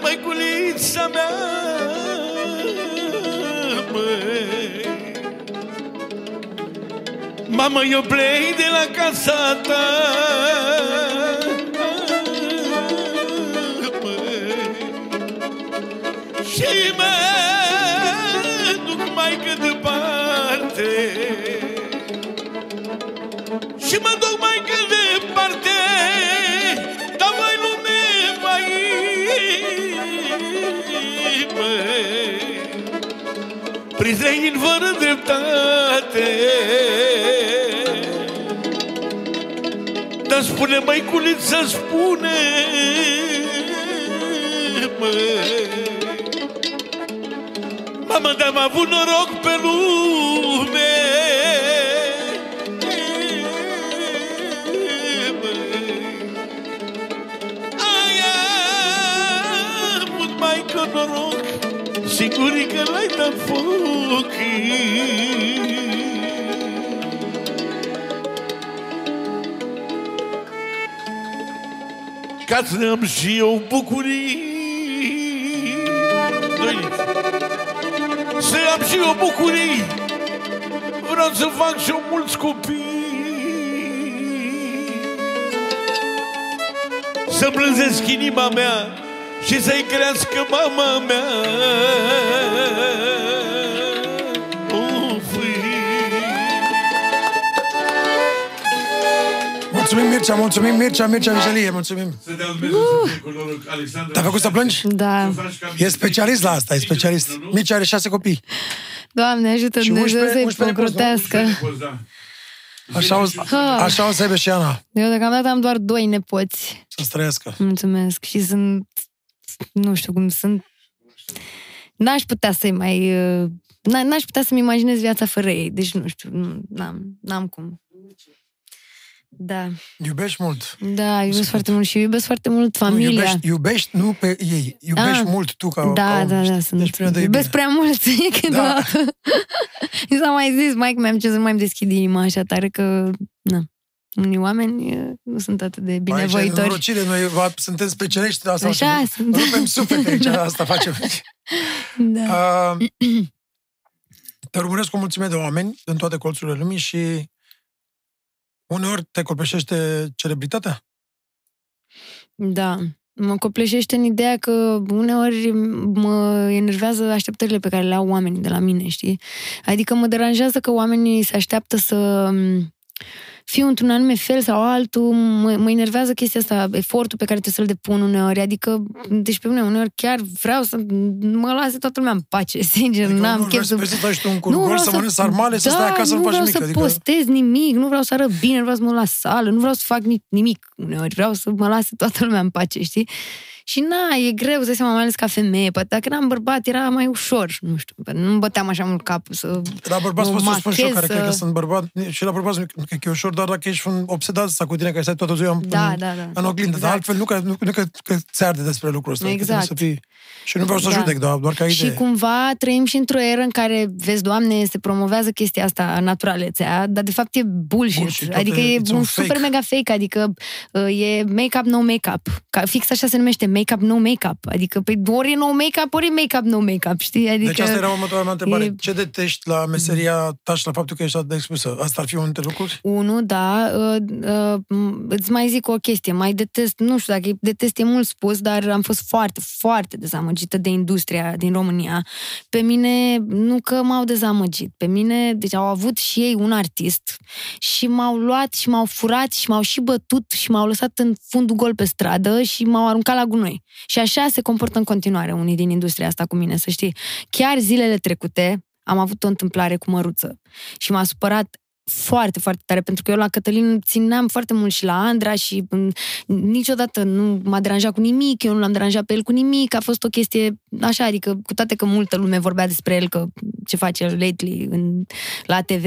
[SPEAKER 3] măiculița mea, măi. Mamă, eu plec de la casa ta Și mă duc mai că departe. Și mă duc mai că departe Dar mai lume mai măi Prizdreghin fără dreptate. Dar spune măiculiță, spune măi Mamă, dar am avut noroc pe lume. Ai avut mai că noroc Sigur că l-ai dat foc. Ca să am și eu bucurii. Doi. litri. Să am și eu bucurii. Vreau să fac și eu mulți copii. Să blânzesc inima mea Și să-i crească mama mea
[SPEAKER 2] Mulțumim, Mircea, mulțumim, Mircea, Mircea Vigelie, mulțumim.
[SPEAKER 3] Să dea Dumnezeu să fie cu noroc, Alexandra.
[SPEAKER 2] Te-a făcut să plângi?
[SPEAKER 1] Da.
[SPEAKER 3] Să faci ca
[SPEAKER 2] E
[SPEAKER 3] mine.
[SPEAKER 2] specialist la asta, e specialist.
[SPEAKER 3] Nu, nu?
[SPEAKER 2] Mircea are șase copii.
[SPEAKER 1] Doamne, ajută
[SPEAKER 2] Și
[SPEAKER 1] Dumnezeu
[SPEAKER 2] 11
[SPEAKER 1] să-i
[SPEAKER 2] 11 nepoți, nu?
[SPEAKER 1] pocrotească.
[SPEAKER 3] Poți, da.
[SPEAKER 2] Așa o, așa o să aibă și Ana.
[SPEAKER 1] Eu deocamdată am doar doi nepoți.
[SPEAKER 2] Să trăiască.
[SPEAKER 1] Mulțumesc. Și sunt, nu știu cum sunt, n-aș putea să-i mai, uh, n-aș putea să-mi imaginez viața fără ei. Deci nu știu, nu, n-am, n-am cum. Da.
[SPEAKER 2] Iubești mult.
[SPEAKER 1] Da, iubesc Sunt foarte mult și iubesc foarte mult familia. Nu,
[SPEAKER 2] iubești, iubești nu pe ei, iubești ah, mult tu ca
[SPEAKER 1] Da,
[SPEAKER 2] ca
[SPEAKER 1] da, da, sunt. Deci de iubesc prea mult câteodată. Da. Mi s-a mai zis, mai mi-am ce să mai deschid inima așa tare că, na, unii oameni nu sunt atât de binevoitori.
[SPEAKER 2] Aici, noi va, suntem specialiști asta.
[SPEAKER 1] Așa
[SPEAKER 2] facem.
[SPEAKER 1] sunt.
[SPEAKER 2] Rupem suflete aici, da. asta facem.
[SPEAKER 1] Da. Uh,
[SPEAKER 2] te urmăresc o mulțime de oameni în toate colțurile lumii și Uneori te copleșește celebritatea?
[SPEAKER 1] Da. Mă copleșește în ideea că uneori mă enervează așteptările pe care le au oamenii de la mine, știi? Adică mă deranjează că oamenii se așteaptă să fiu într-un anume fel sau altul, mă, mă enervează chestia asta, efortul pe care trebuie să-l depun uneori. Adică, deci pe mine, uneori chiar vreau să mă lase toată lumea în pace, sincer, adică
[SPEAKER 2] n-am chef să... să faci tu un curgol, să, să mănânci sarmale, da, să stai acasă,
[SPEAKER 1] nu,
[SPEAKER 2] nu faci
[SPEAKER 1] nimic.
[SPEAKER 2] Nu
[SPEAKER 1] vreau să adică... postez nimic, nu vreau să arăt bine, nu vreau să mă las sală, nu vreau să fac nimic uneori, vreau să mă lase toată lumea în pace, știi? Și na, e greu să seama, mai ales ca femeie. Poate dacă eram bărbat, era mai ușor, nu știu, nu băteam așa mult capul să
[SPEAKER 2] La bărbați pot să spun și eu, care să... cred că sunt bărbat, și la bărbați nu cred că e ușor, doar dacă ești un obsedat să cu tine, care stai toată ziua
[SPEAKER 1] da,
[SPEAKER 2] în,
[SPEAKER 1] da, da.
[SPEAKER 2] în oglindă, exact. dar altfel nu că, nu, nu că, că ți arde despre lucrul ăsta.
[SPEAKER 1] Exact.
[SPEAKER 2] Să fii... Și nu vreau să da. judec, doar, doar ca idee.
[SPEAKER 1] Și cumva trăim și într-o eră în care, vezi, Doamne, se promovează chestia asta, naturalețea, dar de fapt e bullshit. bullshit adică e un, un super mega fake, adică uh, e make-up, no make-up. Ca, fix așa se numește, make-up, no make-up. Adică, pe păi, ori e no make-up, ori e make-up, no make-up, știi? Adică,
[SPEAKER 2] deci asta era următoarea mea întrebare. E... Ce detești la meseria ta și la faptul că ești atât de expusă? Asta ar fi unul dintre lucruri?
[SPEAKER 1] Unu, da. Uh, uh, îți mai zic o chestie. Mai detest, nu știu dacă detest e mult spus, dar am fost foarte, foarte dezamăgită de industria din România. Pe mine, nu că m-au dezamăgit. Pe mine, deci au avut și ei un artist și m-au luat și m-au furat și m-au și bătut și m-au lăsat în fundul gol pe stradă și m-au aruncat la gunoi. Și așa se comportă în continuare unii din industria asta cu mine, să știi. Chiar zilele trecute am avut o întâmplare cu măruță și m-a supărat foarte, foarte tare, pentru că eu la Cătălin țineam foarte mult și la Andra și niciodată nu m-a deranjat cu nimic, eu nu l-am deranjat pe el cu nimic, a fost o chestie așa, adică cu toate că multă lume vorbea despre el, că ce face el lately în, la TV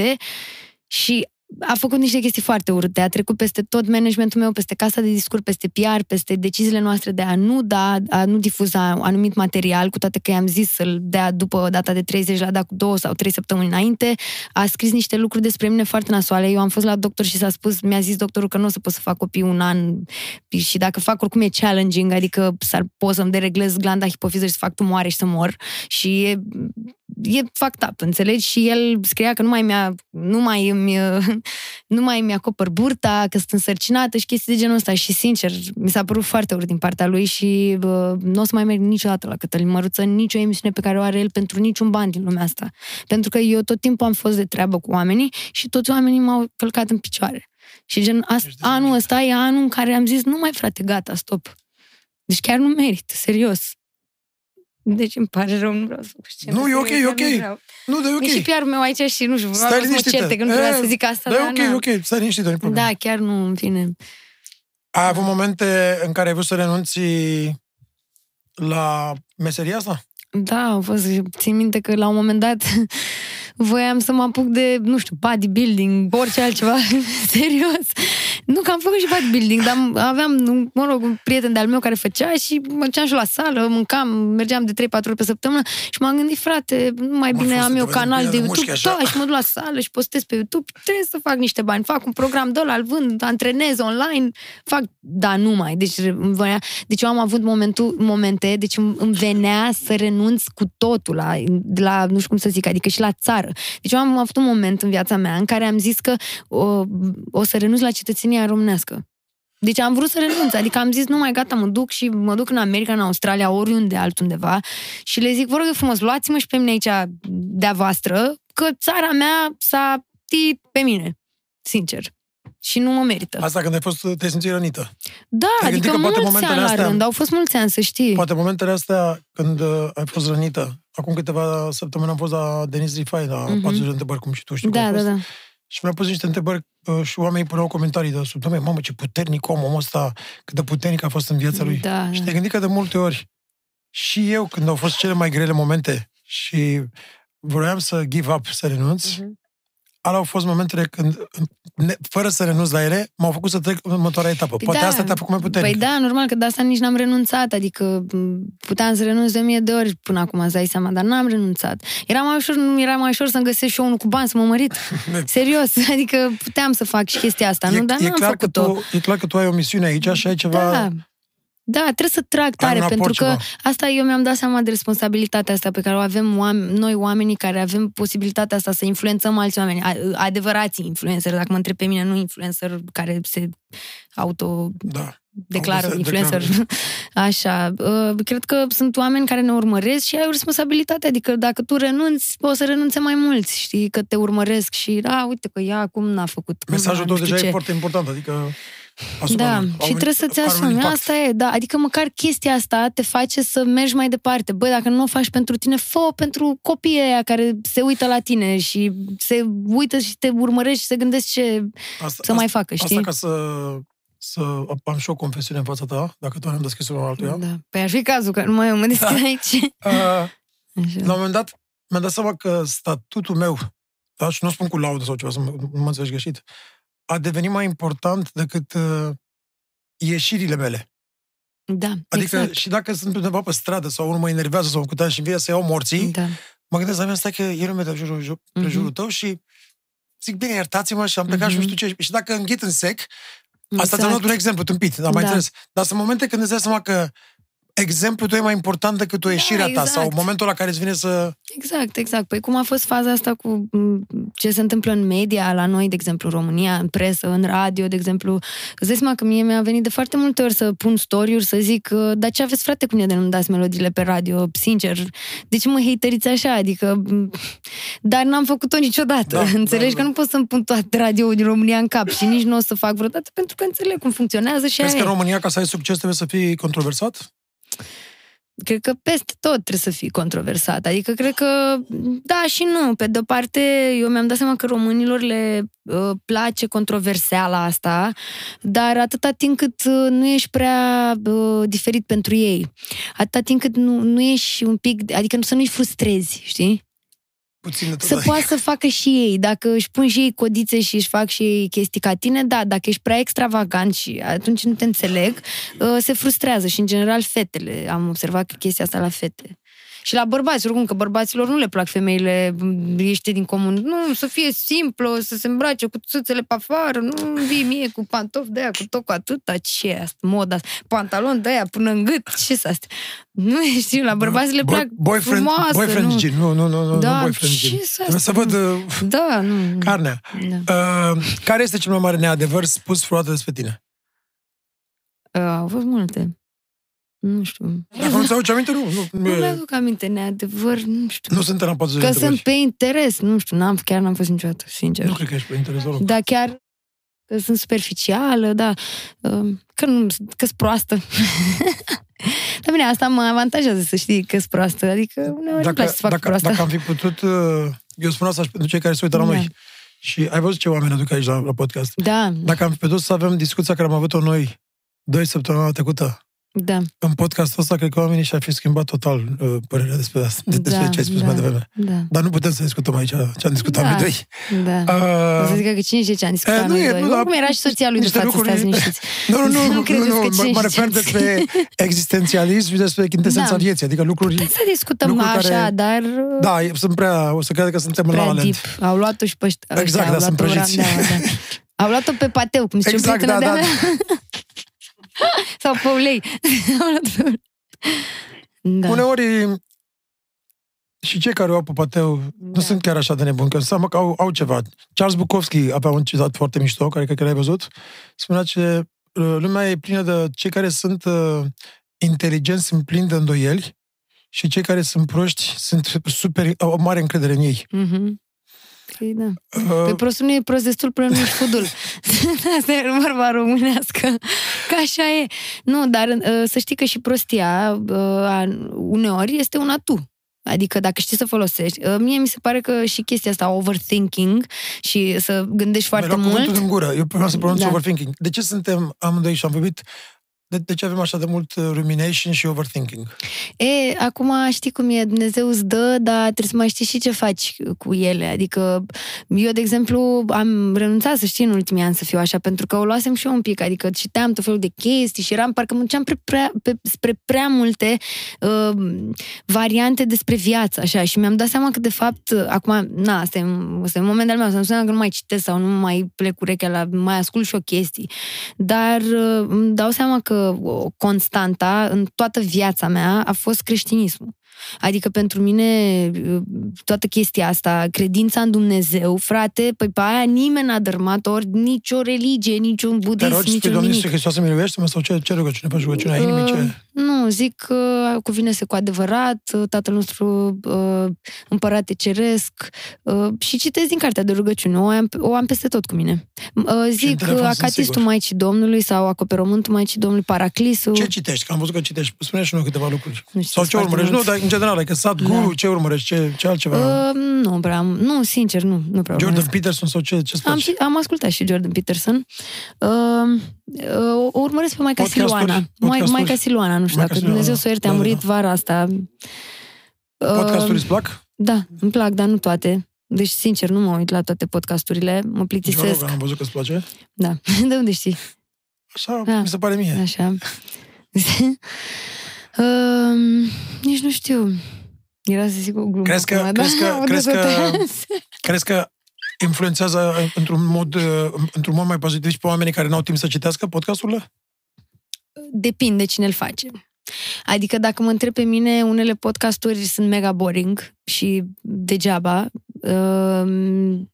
[SPEAKER 1] și a făcut niște chestii foarte urâte. A trecut peste tot managementul meu, peste casa de discurs, peste PR, peste deciziile noastre de a nu da, a nu difuza anumit material, cu toate că i-am zis să-l dea după data de 30, la da cu două sau trei săptămâni înainte. A scris niște lucruri despre mine foarte nasoale. Eu am fost la doctor și s-a spus, mi-a zis doctorul că nu o să pot să fac copii un an și dacă fac oricum e challenging, adică s-ar pot să-mi dereglez glanda hipofiză și să fac tumoare și să mor. Și e e fucked up, înțelegi? Și el scria că nu mai mi-a, nu mai îmi, nu mai mi acopăr burta, că sunt însărcinată și chestii de genul ăsta. Și sincer, mi s-a părut foarte urât din partea lui și bă, nu o să mai merg niciodată la Cătălin Măruță, nicio emisiune pe care o are el pentru niciun ban din lumea asta. Pentru că eu tot timpul am fost de treabă cu oamenii și toți oamenii m-au călcat în picioare. Și gen, asta, anul ăsta e anul în care am zis, nu mai frate, gata, stop. Deci chiar nu merit, serios. Deci îmi pare rău, nu vreau să
[SPEAKER 2] știu. Nu, e ok, e ok. Nu, dar e ok. E
[SPEAKER 1] și pr meu aici și nu știu, vreau să mă certe, că nu trebuia să zic asta.
[SPEAKER 2] Da, e ok, ok, stai liniștită, nu
[SPEAKER 1] Da, chiar nu, în fine.
[SPEAKER 2] Ai avut momente în care ai vrut să renunți la meseria asta?
[SPEAKER 1] Da, au fost, țin minte că la un moment dat voiam să mă apuc de, nu știu, bodybuilding, orice altceva, serios. Nu că am făcut și bodybuilding, dar aveam, mă rog, un prieten de-al meu care făcea și mergeam și la sală, mâncam, mergeam de 3-4 ori pe săptămână și m-am gândit, frate, nu mai bine am eu canal de YouTube, da, și mă duc la sală și postez pe YouTube, trebuie să fac niște bani, fac un program de ăla, îl vând, antrenez online, fac, da, nu mai. Deci, deci eu am avut momentul, momente, deci îmi venea să renunț cu totul la, la, nu știu cum să zic, adică și la țară. Deci eu am avut un moment în viața mea în care am zis că o, o să renunț la cetățenie cetățenia românească. Deci am vrut să renunț, adică am zis, nu mai gata, mă duc și mă duc în America, în Australia, oriunde altundeva și le zic, vă rog frumos, luați-mă și pe mine aici de-a voastră, că țara mea s-a tit pe mine, sincer. Și nu mă merită.
[SPEAKER 2] Asta când ai fost, te simți rănită.
[SPEAKER 1] Da, te adică că mulți ani la astea, rând, au fost mulți ani, să știi.
[SPEAKER 2] Poate momentele astea, când uh, ai fost rănită, acum câteva săptămâni am fost la Denis Rifai, la mm-hmm. 40 de întrebări, cum și tu știi
[SPEAKER 1] da, da, da
[SPEAKER 2] și mi-a pus niște întrebări uh, și oamenii puneau comentarii de sub, "Doamne, mamă, ce puternic om, omul ăsta, cât de puternic a fost în viața lui.
[SPEAKER 1] Da,
[SPEAKER 2] Și
[SPEAKER 1] da.
[SPEAKER 2] te gândi că de multe ori și eu, când au fost cele mai grele momente și vroiam să give up, să renunț,
[SPEAKER 1] Mhm.
[SPEAKER 2] Alea au fost momentele când, ne, fără să renunț la ele, m-au făcut să trec în următoarea etapă. Poate
[SPEAKER 1] da.
[SPEAKER 2] asta te-a făcut mai puternic.
[SPEAKER 1] Păi da, normal, că de asta nici n-am renunțat, adică m, puteam să renunț de mie de ori până acum, îți dai seama, dar n-am renunțat. Era mai ușor, era mai ușor să-mi găsesc și eu unul cu bani să mă mărit. Serios, adică puteam să fac și chestia asta, nu? Dar
[SPEAKER 2] e,
[SPEAKER 1] n-am
[SPEAKER 2] clar că
[SPEAKER 1] făcut-o.
[SPEAKER 2] tu, e clar că tu ai o misiune aici și ai ceva...
[SPEAKER 1] Da. Da, trebuie să trag tare,
[SPEAKER 2] un aport
[SPEAKER 1] pentru că
[SPEAKER 2] ceva.
[SPEAKER 1] asta eu mi-am dat seama de responsabilitatea asta pe care o avem oam- noi oamenii care avem posibilitatea asta să influențăm alți oameni, a- adevărații influencer, dacă mă întreb pe mine, nu influencer care se auto
[SPEAKER 2] Da.
[SPEAKER 1] declară
[SPEAKER 2] Auto-
[SPEAKER 1] influencer.
[SPEAKER 2] declară.
[SPEAKER 1] Așa. uh, Cred că sunt oameni care ne urmăresc și ai o responsabilitate. Adică dacă tu renunți, poți să renunțe mai mulți. Știi că te urmăresc și, a, uite că ea acum n-a făcut. cum
[SPEAKER 2] Mesajul
[SPEAKER 1] nu
[SPEAKER 2] tău
[SPEAKER 1] știu
[SPEAKER 2] deja
[SPEAKER 1] ce.
[SPEAKER 2] e foarte important, adică asupra
[SPEAKER 1] Da,
[SPEAKER 2] lor.
[SPEAKER 1] și
[SPEAKER 2] Au un-
[SPEAKER 1] trebuie să-ți
[SPEAKER 2] are un
[SPEAKER 1] asumi.
[SPEAKER 2] impact.
[SPEAKER 1] Asta e, da. Adică măcar chestia asta te face să mergi mai departe. Băi, dacă nu o faci pentru tine, fă pentru copiii aia care se uită la tine și se uită și te urmărești și se gândesc ce
[SPEAKER 2] Asta,
[SPEAKER 1] să mai facă, știi?
[SPEAKER 2] Asta ca să, să am și o confesiune în fața ta, dacă tu am deschis-o la altuia.
[SPEAKER 1] Da. Păi ar fi cazul că nu mai mă deschid
[SPEAKER 2] Da.
[SPEAKER 1] aici.
[SPEAKER 2] Uh,
[SPEAKER 1] Așa.
[SPEAKER 2] la un moment dat, mi-am dat seama că statutul meu, da, și nu o spun cu laudă sau ceva, să mă, nu mă înțelegi greșit, a devenit mai important decât uh, ieșirile mele.
[SPEAKER 1] Da,
[SPEAKER 2] Adică
[SPEAKER 1] exact.
[SPEAKER 2] și dacă sunt undeva pe stradă sau unul mă enervează sau cu și vine să iau morții,
[SPEAKER 1] Da.
[SPEAKER 2] mă gândesc la mine, stai că e lumea de jurul, jur,
[SPEAKER 1] Mhm.
[SPEAKER 2] pe jurul tău și zic, bine, iertați-mă și am plecat și nu
[SPEAKER 1] Mhm.
[SPEAKER 2] știu ce. Și dacă înghit în sec, Asta
[SPEAKER 1] exact.
[SPEAKER 2] ți-am luat un exemplu tâmpit, dar mai
[SPEAKER 1] Da.
[SPEAKER 2] înțeles. Dar sunt momente când îți dai seama că exemplul tău e mai important decât o ieșirea ta
[SPEAKER 1] exact.
[SPEAKER 2] sau momentul la care îți vine să...
[SPEAKER 1] Exact, exact. Păi cum a fost faza asta cu m, ce se întâmplă în media la noi, de exemplu, în România, în presă, în radio, de exemplu. Îți dai seama că mie mi-a venit de foarte multe ori să pun story-uri, să zic, uh, dar ce aveți frate cu mine de nu dați melodiile pe radio, sincer? De ce mă hateriți așa? Adică, m, dar n-am făcut-o niciodată.
[SPEAKER 2] Da,
[SPEAKER 1] Înțelegi
[SPEAKER 2] da,
[SPEAKER 1] că
[SPEAKER 2] da.
[SPEAKER 1] nu pot să-mi pun toate radio din România în cap și nici nu o să fac vreodată pentru că înțeleg cum funcționează și
[SPEAKER 2] Crezi
[SPEAKER 1] aia
[SPEAKER 2] că
[SPEAKER 1] e.
[SPEAKER 2] în România, ca să ai succes, trebuie să fii controversat?
[SPEAKER 1] Cred că peste tot trebuie să fii controversat. Adică cred că da și nu. Pe de-o parte, eu mi-am dat seama că românilor le uh, place controverseala asta, dar atâta timp cât uh, nu ești prea uh, diferit pentru ei, atâta timp cât nu, nu ești un pic, adică să nu-i frustrezi, știi?
[SPEAKER 2] Puțin de tot.
[SPEAKER 1] Să
[SPEAKER 2] adică.
[SPEAKER 1] poată să facă și ei. Dacă își pun și ei codițe și își fac și ei chestii ca tine, da, dacă ești prea extravagant și atunci nu te înțeleg, uh, se frustrează și în general fetele. Am observat că chestia asta la fete. Și la bărbați, oricum, că bărbaților nu le plac femeile m, ieșite din comun. Nu, să fie simplu, să se îmbrace cu țâțele pe afară, nu vii mie cu pantofi de aia, cu tot cu atâta, ce e asta, moda asta, pantalon de aia până în gât, ce să asta? Nu știu, la bărbați le
[SPEAKER 2] Boy-
[SPEAKER 1] plac
[SPEAKER 2] boyfriend,
[SPEAKER 1] frumoasă,
[SPEAKER 2] boyfriend
[SPEAKER 1] nu.
[SPEAKER 2] gin. Nu, nu, nu, nu,
[SPEAKER 1] Da,
[SPEAKER 2] nu boyfriend
[SPEAKER 1] ce
[SPEAKER 2] gin.
[SPEAKER 1] să
[SPEAKER 2] Trebuie să văd uh,
[SPEAKER 1] Da, nu.
[SPEAKER 2] carnea.
[SPEAKER 1] Da.
[SPEAKER 2] Uh, care este cel mai mare neadevăr spus vreodată despre tine?
[SPEAKER 1] Uh, au fost multe. Nu știu.
[SPEAKER 2] Dacă nu-ți aduci aminte, nu. Nu, nu,
[SPEAKER 1] Nu
[SPEAKER 2] e-
[SPEAKER 1] mi-aduc aminte neadevăr, nu știu.
[SPEAKER 2] nu sunt în 40 de
[SPEAKER 1] că
[SPEAKER 2] întrebări.
[SPEAKER 1] sunt pe interes, nu știu, n-am, chiar n-am fost niciodată, sincer.
[SPEAKER 2] Nu cred că ești pe interes, rog.
[SPEAKER 1] Da, chiar că sunt superficială, da, uh, că nu, că sunt proastă. Dar bine, asta mă avantajează să știi că sunt proastă, adică uneori îmi place să fac
[SPEAKER 2] dacă,
[SPEAKER 1] proastă.
[SPEAKER 2] dacă am fi putut, uh, eu spun asta și pentru cei care se uită la
[SPEAKER 1] Da.
[SPEAKER 2] noi. Și ai văzut ce oameni aduc aici la, la podcast.
[SPEAKER 1] Da,
[SPEAKER 2] Dacă am fi putut să avem discuția care am avut-o noi doi săptămâna trecută,
[SPEAKER 1] da,
[SPEAKER 2] în podcastul ăsta, cred că oamenii și-ar fi schimbat total uh, părerea despre, asta, de, despre
[SPEAKER 1] da,
[SPEAKER 2] ce ai spus
[SPEAKER 1] da,
[SPEAKER 2] mai devreme.
[SPEAKER 1] da,
[SPEAKER 2] Dar nu putem să discutăm aici ce am discutat
[SPEAKER 1] Da.
[SPEAKER 2] noi doi.
[SPEAKER 1] da. O să
[SPEAKER 2] Uh,
[SPEAKER 1] zică că cine știe ce am discutat
[SPEAKER 2] Eh, nu
[SPEAKER 1] noi
[SPEAKER 2] e,
[SPEAKER 1] doi.
[SPEAKER 2] nu, dar
[SPEAKER 1] Oricum era și soția lui de
[SPEAKER 2] niște
[SPEAKER 1] față,
[SPEAKER 2] lucruri-
[SPEAKER 1] stați liniștiți.
[SPEAKER 2] nu, nu, nu,
[SPEAKER 1] Nu
[SPEAKER 2] nu,
[SPEAKER 1] credeți
[SPEAKER 2] nu,
[SPEAKER 1] că
[SPEAKER 2] mă,
[SPEAKER 1] cine
[SPEAKER 2] mă
[SPEAKER 1] știe
[SPEAKER 2] refer
[SPEAKER 1] ce-
[SPEAKER 2] despre existențialism și despre chintesența
[SPEAKER 1] Da.
[SPEAKER 2] vieții, adică lucruri...
[SPEAKER 1] Putem să discutăm
[SPEAKER 2] lucruri
[SPEAKER 1] așa,
[SPEAKER 2] care-
[SPEAKER 1] dar
[SPEAKER 2] Da, e- sunt prea, o să cred că suntem în
[SPEAKER 1] prea
[SPEAKER 2] la
[SPEAKER 1] deep.
[SPEAKER 2] land.
[SPEAKER 1] Au luat-o și pe ăștia.
[SPEAKER 2] Exact,
[SPEAKER 1] ăștia,
[SPEAKER 2] da,
[SPEAKER 1] au
[SPEAKER 2] sunt
[SPEAKER 1] luat-o
[SPEAKER 2] prăjiți.
[SPEAKER 1] randeaua, da. Au luat-o pe pateu, cum zice
[SPEAKER 2] Exact,
[SPEAKER 1] o prietenă
[SPEAKER 2] da,
[SPEAKER 1] de-a
[SPEAKER 2] da.
[SPEAKER 1] mea. Sau pe ulei. Au luat-o pe- da.
[SPEAKER 2] Uneori și cei care o au pe pateu nu
[SPEAKER 1] Da.
[SPEAKER 2] sunt chiar așa de nebuni, că înseamnă că au, au ceva. Charles Bukowski avea un citat foarte mișto, care cred că l-ai văzut. Spunea că uh, lumea e plină de cei care sunt uh, inteligenți, sunt plini de îndoieli și cei care sunt proști sunt super, au o mare încredere în ei.
[SPEAKER 1] Mhm. Păi da.
[SPEAKER 2] Uh,
[SPEAKER 1] Păi prostul nu e prost destul până nu ești fudul. Asta e vorba românească. Că așa e. Nu, dar uh, să știi că și prostia uh, a- uneori este un atu. Adică dacă știi să folosești. Uh, Mie mi se pare că și chestia asta, overthinking și să gândești foarte
[SPEAKER 2] Mi-ai luat
[SPEAKER 1] mult.
[SPEAKER 2] cuvântul în gură. Eu vreau să pronunț
[SPEAKER 1] Da.
[SPEAKER 2] overthinking. De ce suntem amândoi și am vorbit de, de ce avem așa de mult uh, rumination și overthinking?
[SPEAKER 1] E, acum știi cum e, Dumnezeu îți dă, dar trebuie să mai știi și ce faci cu ele. Adică eu, de exemplu, am renunțat să știi în ultimii ani să fiu așa, pentru că o luasem și eu un pic, adică citeam tot felul de chestii și eram, parcă munceam pre, prea, pe, spre prea multe uh, variante despre viață, așa, și mi-am dat seama că, de fapt, acum, na, asta e, asta e un moment al meu, să nu înseamnă că nu mai citesc sau nu mai plec urechea la, mai ascult și o chestii, dar uh, îmi dau seama că o constanta în toată viața mea a fost creștinismul. Adică pentru mine uh, toată chestia asta, credința în Dumnezeu, frate, păi pe aia nimeni n-a dărmat ori nicio religie, niciun
[SPEAKER 2] Te
[SPEAKER 1] budism,
[SPEAKER 2] rogi spre
[SPEAKER 1] niciun
[SPEAKER 2] Domnul
[SPEAKER 1] nimic.
[SPEAKER 2] Iisus Hristos să miluiește-mă sau ce, ce rugăciune faci rugăciunea inimii?
[SPEAKER 1] Uh,
[SPEAKER 2] Ce?
[SPEAKER 1] Nu, zic că cuvine-se cu adevărat, uh, Tatăl nostru uh, împărate ceresc uh, și citesc din cartea de rugăciune, o am, o am peste tot cu mine. Uh,
[SPEAKER 2] în
[SPEAKER 1] zic
[SPEAKER 2] telefon, sunt
[SPEAKER 1] Acatistul
[SPEAKER 2] sigur.
[SPEAKER 1] Maicii Domnului sau Acoperământul Maicii Domnului, Paraclisul.
[SPEAKER 2] Ce citești? Că am văzut că citești. Spune și noi câteva lucruri.
[SPEAKER 1] Nu știu,
[SPEAKER 2] sau
[SPEAKER 1] sunt
[SPEAKER 2] ce
[SPEAKER 1] foarte
[SPEAKER 2] urmărești? Nu,
[SPEAKER 1] mulți.
[SPEAKER 2] dar în general, că sat guru, ce urmărești? Ce, ce altceva?
[SPEAKER 1] Uh, nu prea, am- nu, sincer, nu, nu prea
[SPEAKER 2] Jordan
[SPEAKER 1] urmăresc.
[SPEAKER 2] Peterson sau ce, ce
[SPEAKER 1] Am,
[SPEAKER 2] faci?
[SPEAKER 1] și- am ascultat și Jordan Peterson. Uh, uh, o urmăresc pe Maica
[SPEAKER 2] Podcasturi?
[SPEAKER 1] Siluana. Mai,
[SPEAKER 2] Podcasturi?
[SPEAKER 1] Maica Siluana, nu știu
[SPEAKER 2] Maica
[SPEAKER 1] dacă
[SPEAKER 2] Siluana,
[SPEAKER 1] Dumnezeu să o ierte, a
[SPEAKER 2] da, da,
[SPEAKER 1] murit
[SPEAKER 2] da.
[SPEAKER 1] vara asta. Uh,
[SPEAKER 2] Podcasturi îți plac?
[SPEAKER 1] Da, îmi plac, dar nu toate. Deci, sincer, nu mă uit la toate podcasturile, mă
[SPEAKER 2] Nici mă rog,
[SPEAKER 1] plictisesc.
[SPEAKER 2] am văzut că îți place.
[SPEAKER 1] Da, de unde știi?
[SPEAKER 2] Așa
[SPEAKER 1] Da.
[SPEAKER 2] mi se pare mie.
[SPEAKER 1] Așa. um, nici nu știu. Era să zic o glumă.
[SPEAKER 2] Crezi că-
[SPEAKER 1] acum,
[SPEAKER 2] crezi că-
[SPEAKER 1] am
[SPEAKER 2] crezi
[SPEAKER 1] văzut-o.
[SPEAKER 2] că- Crezi că influențează într-un mod, uh, într-un mod mai pozitiv și pe oamenii care n-au timp să citească podcasturile?
[SPEAKER 1] Depinde cine îl face. Adică dacă mă întreb pe mine, unele podcasturi sunt mega boring și degeaba. Um,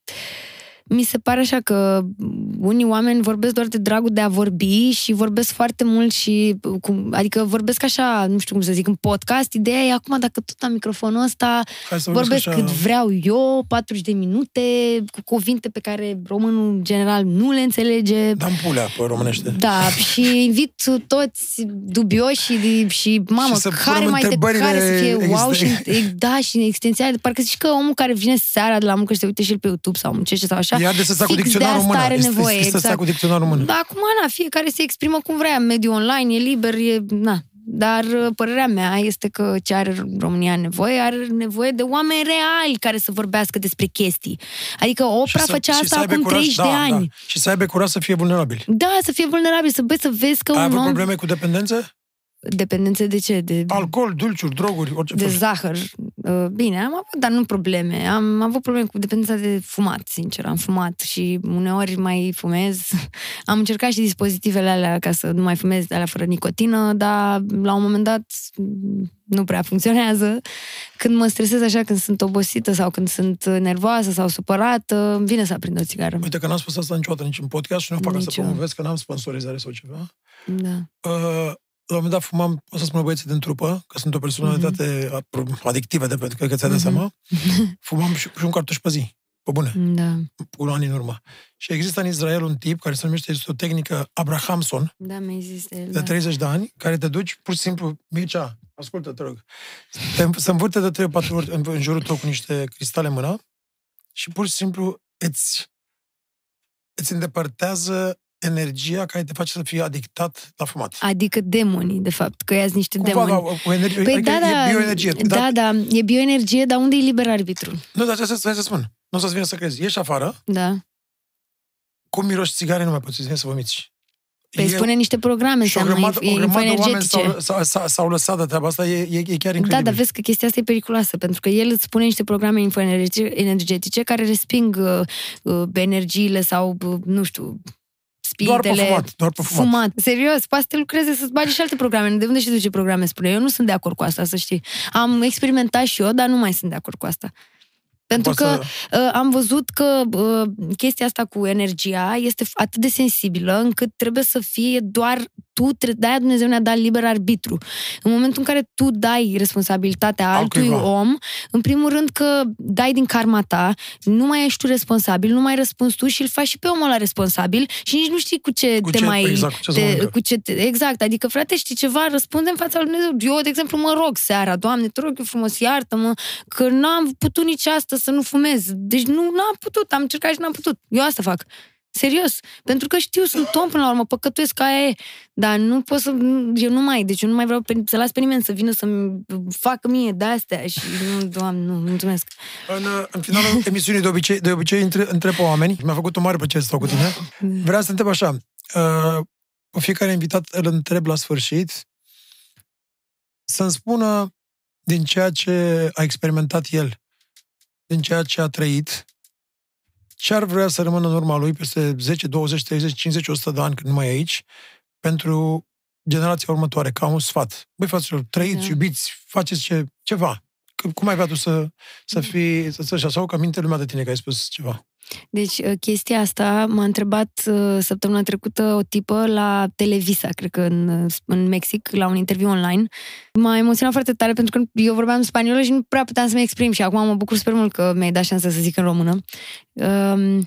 [SPEAKER 1] mi se pare așa că unii oameni vorbesc doar de dragul de a vorbi și vorbesc foarte mult și, cum, adică vorbesc așa, nu știu cum să zic, în podcast. Ideea e acum, dacă tot am microfonul ăsta,
[SPEAKER 2] Hai să
[SPEAKER 1] vorbesc
[SPEAKER 2] așa...
[SPEAKER 1] cât vreau eu, 40 de minute, cu cuvinte pe care românul în general nu le înțelege.
[SPEAKER 2] Dam pulea pe românește.
[SPEAKER 1] Da, și invit toți dubioși și, și mamă,
[SPEAKER 2] Și să
[SPEAKER 1] care
[SPEAKER 2] punem
[SPEAKER 1] mai de
[SPEAKER 2] întrebările
[SPEAKER 1] care să fie wow
[SPEAKER 2] existen-
[SPEAKER 1] și da, și existențiale. Parcă zici că omul care vine seara de la muncă și se uite și el pe YouTube sau muncește sau așa,
[SPEAKER 2] Ia de să stea cu
[SPEAKER 1] fix
[SPEAKER 2] dicționarul
[SPEAKER 1] de
[SPEAKER 2] în
[SPEAKER 1] asta
[SPEAKER 2] mână.
[SPEAKER 1] are
[SPEAKER 2] Este-
[SPEAKER 1] nevoie,
[SPEAKER 2] este să stea
[SPEAKER 1] exact.
[SPEAKER 2] cu dicționarul în mână.
[SPEAKER 1] Da, acum, na, fiecare se exprimă cum vrea, în mediul online, e liber, e, na. Dar uh, părerea mea este că ce are România nevoie, are nevoie de oameni reali care să vorbească despre chestii. Adică
[SPEAKER 2] Și
[SPEAKER 1] Oprah
[SPEAKER 2] să-
[SPEAKER 1] făcea
[SPEAKER 2] și
[SPEAKER 1] asta
[SPEAKER 2] să aibă
[SPEAKER 1] acum
[SPEAKER 2] curaj-
[SPEAKER 1] 30
[SPEAKER 2] da,
[SPEAKER 1] de ani.
[SPEAKER 2] Da. Și să aibă curaj să fie vulnerabil.
[SPEAKER 1] Da, să fie vulnerabil, să, băi, să vezi că
[SPEAKER 2] Ai
[SPEAKER 1] un
[SPEAKER 2] avut
[SPEAKER 1] om...
[SPEAKER 2] probleme cu dependențe?
[SPEAKER 1] Dependențe de ce? De,
[SPEAKER 2] Alcool, dulciuri, droguri, orice
[SPEAKER 1] de
[SPEAKER 2] fel.
[SPEAKER 1] zahăr. Uh, Bine, am avut, dar nu probleme. Am avut probleme cu dependența de fumat, sincer. Am fumat și uneori mai fumez. Am încercat și dispozitivele alea ca să nu mai fumez alea fără nicotină, dar la un moment dat m, nu prea funcționează. Când mă stresez așa, când sunt obosită sau când sunt nervoasă sau supărată, îmi vine să aprind o țigară.
[SPEAKER 2] Uite că n-am spus asta niciodată nici în podcast și nu fac ca să
[SPEAKER 1] Nici eu.
[SPEAKER 2] promovez, că n-am sponsorizare sau ceva.
[SPEAKER 1] Da.
[SPEAKER 2] Uh, la un moment dat fumam, o să spun băieții din trupă, că sunt o personalitate mm-hmm. adictivă, de pentru că ți-ai dat
[SPEAKER 1] Mhm.
[SPEAKER 2] seama. Fumam și, și un cartuș pe zi, pe bune,
[SPEAKER 1] Da.
[SPEAKER 2] cu ani în urmă. Și există în Israel un tip care se numește, este o tehnică Abrahamson,
[SPEAKER 1] Da, mi-ai zis de el.
[SPEAKER 2] de
[SPEAKER 1] Da.
[SPEAKER 2] 30 de ani, care te duci pur și simplu, Mircea, ascultă, te rog, te, se învârte de 3-4 ori în, în jurul tău cu niște cristale în mână și pur și simplu îți, îți îndepărtează energia care te face să fii adictat la fumat.
[SPEAKER 1] Adică demonii, de fapt, că iați niște
[SPEAKER 2] Cumva,
[SPEAKER 1] demoni.
[SPEAKER 2] da, o energie,
[SPEAKER 1] Păi
[SPEAKER 2] adică
[SPEAKER 1] da, da,
[SPEAKER 2] e bioenergie.
[SPEAKER 1] da, da, e bioenergie, dar unde e liber arbitru?
[SPEAKER 2] Nu, dar asta să, să spun. Nu o să-ți vină să crezi. Ieși afară,
[SPEAKER 1] Da.
[SPEAKER 2] cum miroși țigare, nu mai poți să vine să vomiți.
[SPEAKER 1] Păi spune niște programe,
[SPEAKER 2] și o
[SPEAKER 1] înseamnă
[SPEAKER 2] grămadă, o grămadă de oameni s-au,
[SPEAKER 1] energetice.
[SPEAKER 2] s-au, s-au, s-au lăsat de treaba asta, e, e, e chiar incredibil.
[SPEAKER 1] Da, dar vezi că chestia asta e periculoasă, pentru că el îți spune niște programe infoenergetice care resping uh, uh, energiile sau, uh, nu știu,
[SPEAKER 2] doar pe
[SPEAKER 1] spiritele.
[SPEAKER 2] fumat, doar pe fumat.
[SPEAKER 1] Fumat. Serios, poate să te lucreze să-ți bagi și alte programe. De unde știi tu ce programe spune? Eu nu sunt de acord cu asta, să știi. Am experimentat și eu, dar nu mai sunt de acord cu asta. Pentru
[SPEAKER 2] Poate
[SPEAKER 1] că uh, am văzut că uh, chestia asta cu energia este f- atât de sensibilă încât trebuie să fie doar tu, de-aia Dumnezeu ne-a dat liber arbitru. În momentul în care tu dai responsabilitatea altui
[SPEAKER 2] Altcuiva.
[SPEAKER 1] om, în primul rând că dai din karma ta, nu mai ești tu responsabil, nu mai răspunzi tu și îl faci și pe omul ăla responsabil și nici nu știi cu ce
[SPEAKER 2] Cu
[SPEAKER 1] te
[SPEAKER 2] ce-
[SPEAKER 1] mai...
[SPEAKER 2] exact, cu ce să mă
[SPEAKER 1] te,
[SPEAKER 2] îngăr.
[SPEAKER 1] cu ce te, exact, adică frate, știi ceva, răspunde în fața lui Dumnezeu. Eu, de exemplu, mă rog seara, Doamne, te rog eu frumos, iartă-mă, că n-am putut nici astăzi să nu fumez. Deci nu n-am putut, am încercat și n-am putut. Eu asta fac. Serios. Pentru că știu, sunt om până la urmă, păcătuiesc ca aia e. Dar nu pot să... Eu nu mai, deci eu nu mai vreau pe, să las pe nimeni să vină să-mi facă mie de astea și nu, doamne, nu, mulțumesc.
[SPEAKER 2] În, uh, în finalul emisiunii de obicei, de obicei între, întreb pe oameni, mi-a făcut o mare plăcere să stau cu tine, vreau să te întreb așa, uh, cu fiecare invitat îl întreb la sfârșit să-mi spună din ceea ce a experimentat el, din ceea ce a trăit, ce ar vrea să rămână în urma lui peste 10, 20, 30, 50, 100 de ani când nu mai e aici, pentru generația următoare, ca un sfat. Băi, fraților, trăiți,
[SPEAKER 1] Da.
[SPEAKER 2] iubiți, faceți ce, ceva. C- Cum ai vrea tu să, să fii, să ți sau că minte lumea de tine că ai spus ceva?
[SPEAKER 1] Deci, uh, chestia asta m-a întrebat uh, săptămâna trecută o tipă la Televisa, cred că în, uh, în Mexic, la un interviu online. M-a emoționat foarte tare pentru că eu vorbeam în spaniolă și nu prea puteam să mă exprim și acum mă bucur super mult că mi-ai dat șansa să zic în română. Um,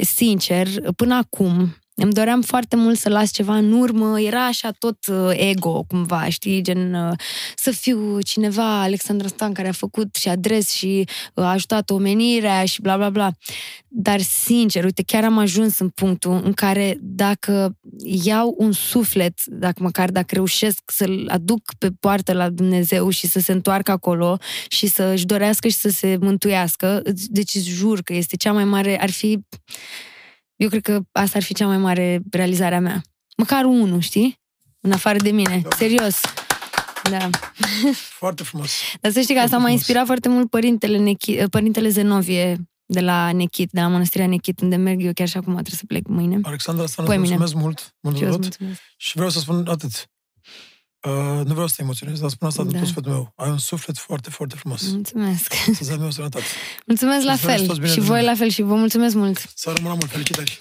[SPEAKER 1] sincer, până acum, îmi doream foarte mult să las ceva în urmă, era așa tot uh, ego, cumva, știi, gen uh, să fiu cineva, Alexandra Stan, care a făcut și adres și uh, a ajutat omenirea și bla bla bla. Dar, sincer, uite, chiar am ajuns în punctul în care dacă iau un suflet, dacă măcar dacă reușesc să-l aduc pe poartă la Dumnezeu și să se întoarcă acolo și să își dorească și să se mântuiască, îți- deci îți jur că este cea mai mare, ar fi, eu cred că asta ar fi cea mai mare realizare a mea. Măcar unul, știi? În afară de mine. Serios. Da.
[SPEAKER 2] Foarte frumos.
[SPEAKER 1] Dar să știi că asta m-a
[SPEAKER 2] frumos.
[SPEAKER 1] inspirat foarte mult părintele, Nechi, părintele Zenovie de la Nechit, de la Mănăstirea Nechit, unde merg eu chiar și acum trebuie să plec mâine.
[SPEAKER 2] Alexandra, asta
[SPEAKER 1] Păi,
[SPEAKER 2] îți
[SPEAKER 1] mine.
[SPEAKER 2] mulțumesc mult, mult
[SPEAKER 1] Și eu
[SPEAKER 2] de
[SPEAKER 1] îți
[SPEAKER 2] tot.
[SPEAKER 1] mulțumesc.
[SPEAKER 2] Și vreau să spun atât. Uh, nu vreau să te emoționez, dar spun asta din
[SPEAKER 1] Da.
[SPEAKER 2] tot sufletul meu. Ai un suflet foarte, foarte frumos.
[SPEAKER 1] Mulțumesc.
[SPEAKER 2] Să-ți dai meu sănătate.
[SPEAKER 1] Mulțumesc la
[SPEAKER 2] Îți doresc
[SPEAKER 1] fel.
[SPEAKER 2] toți bine
[SPEAKER 1] Și
[SPEAKER 2] din
[SPEAKER 1] voi
[SPEAKER 2] lume.
[SPEAKER 1] la fel și vă mulțumesc mult.
[SPEAKER 2] Să rămână mult. Felicitări!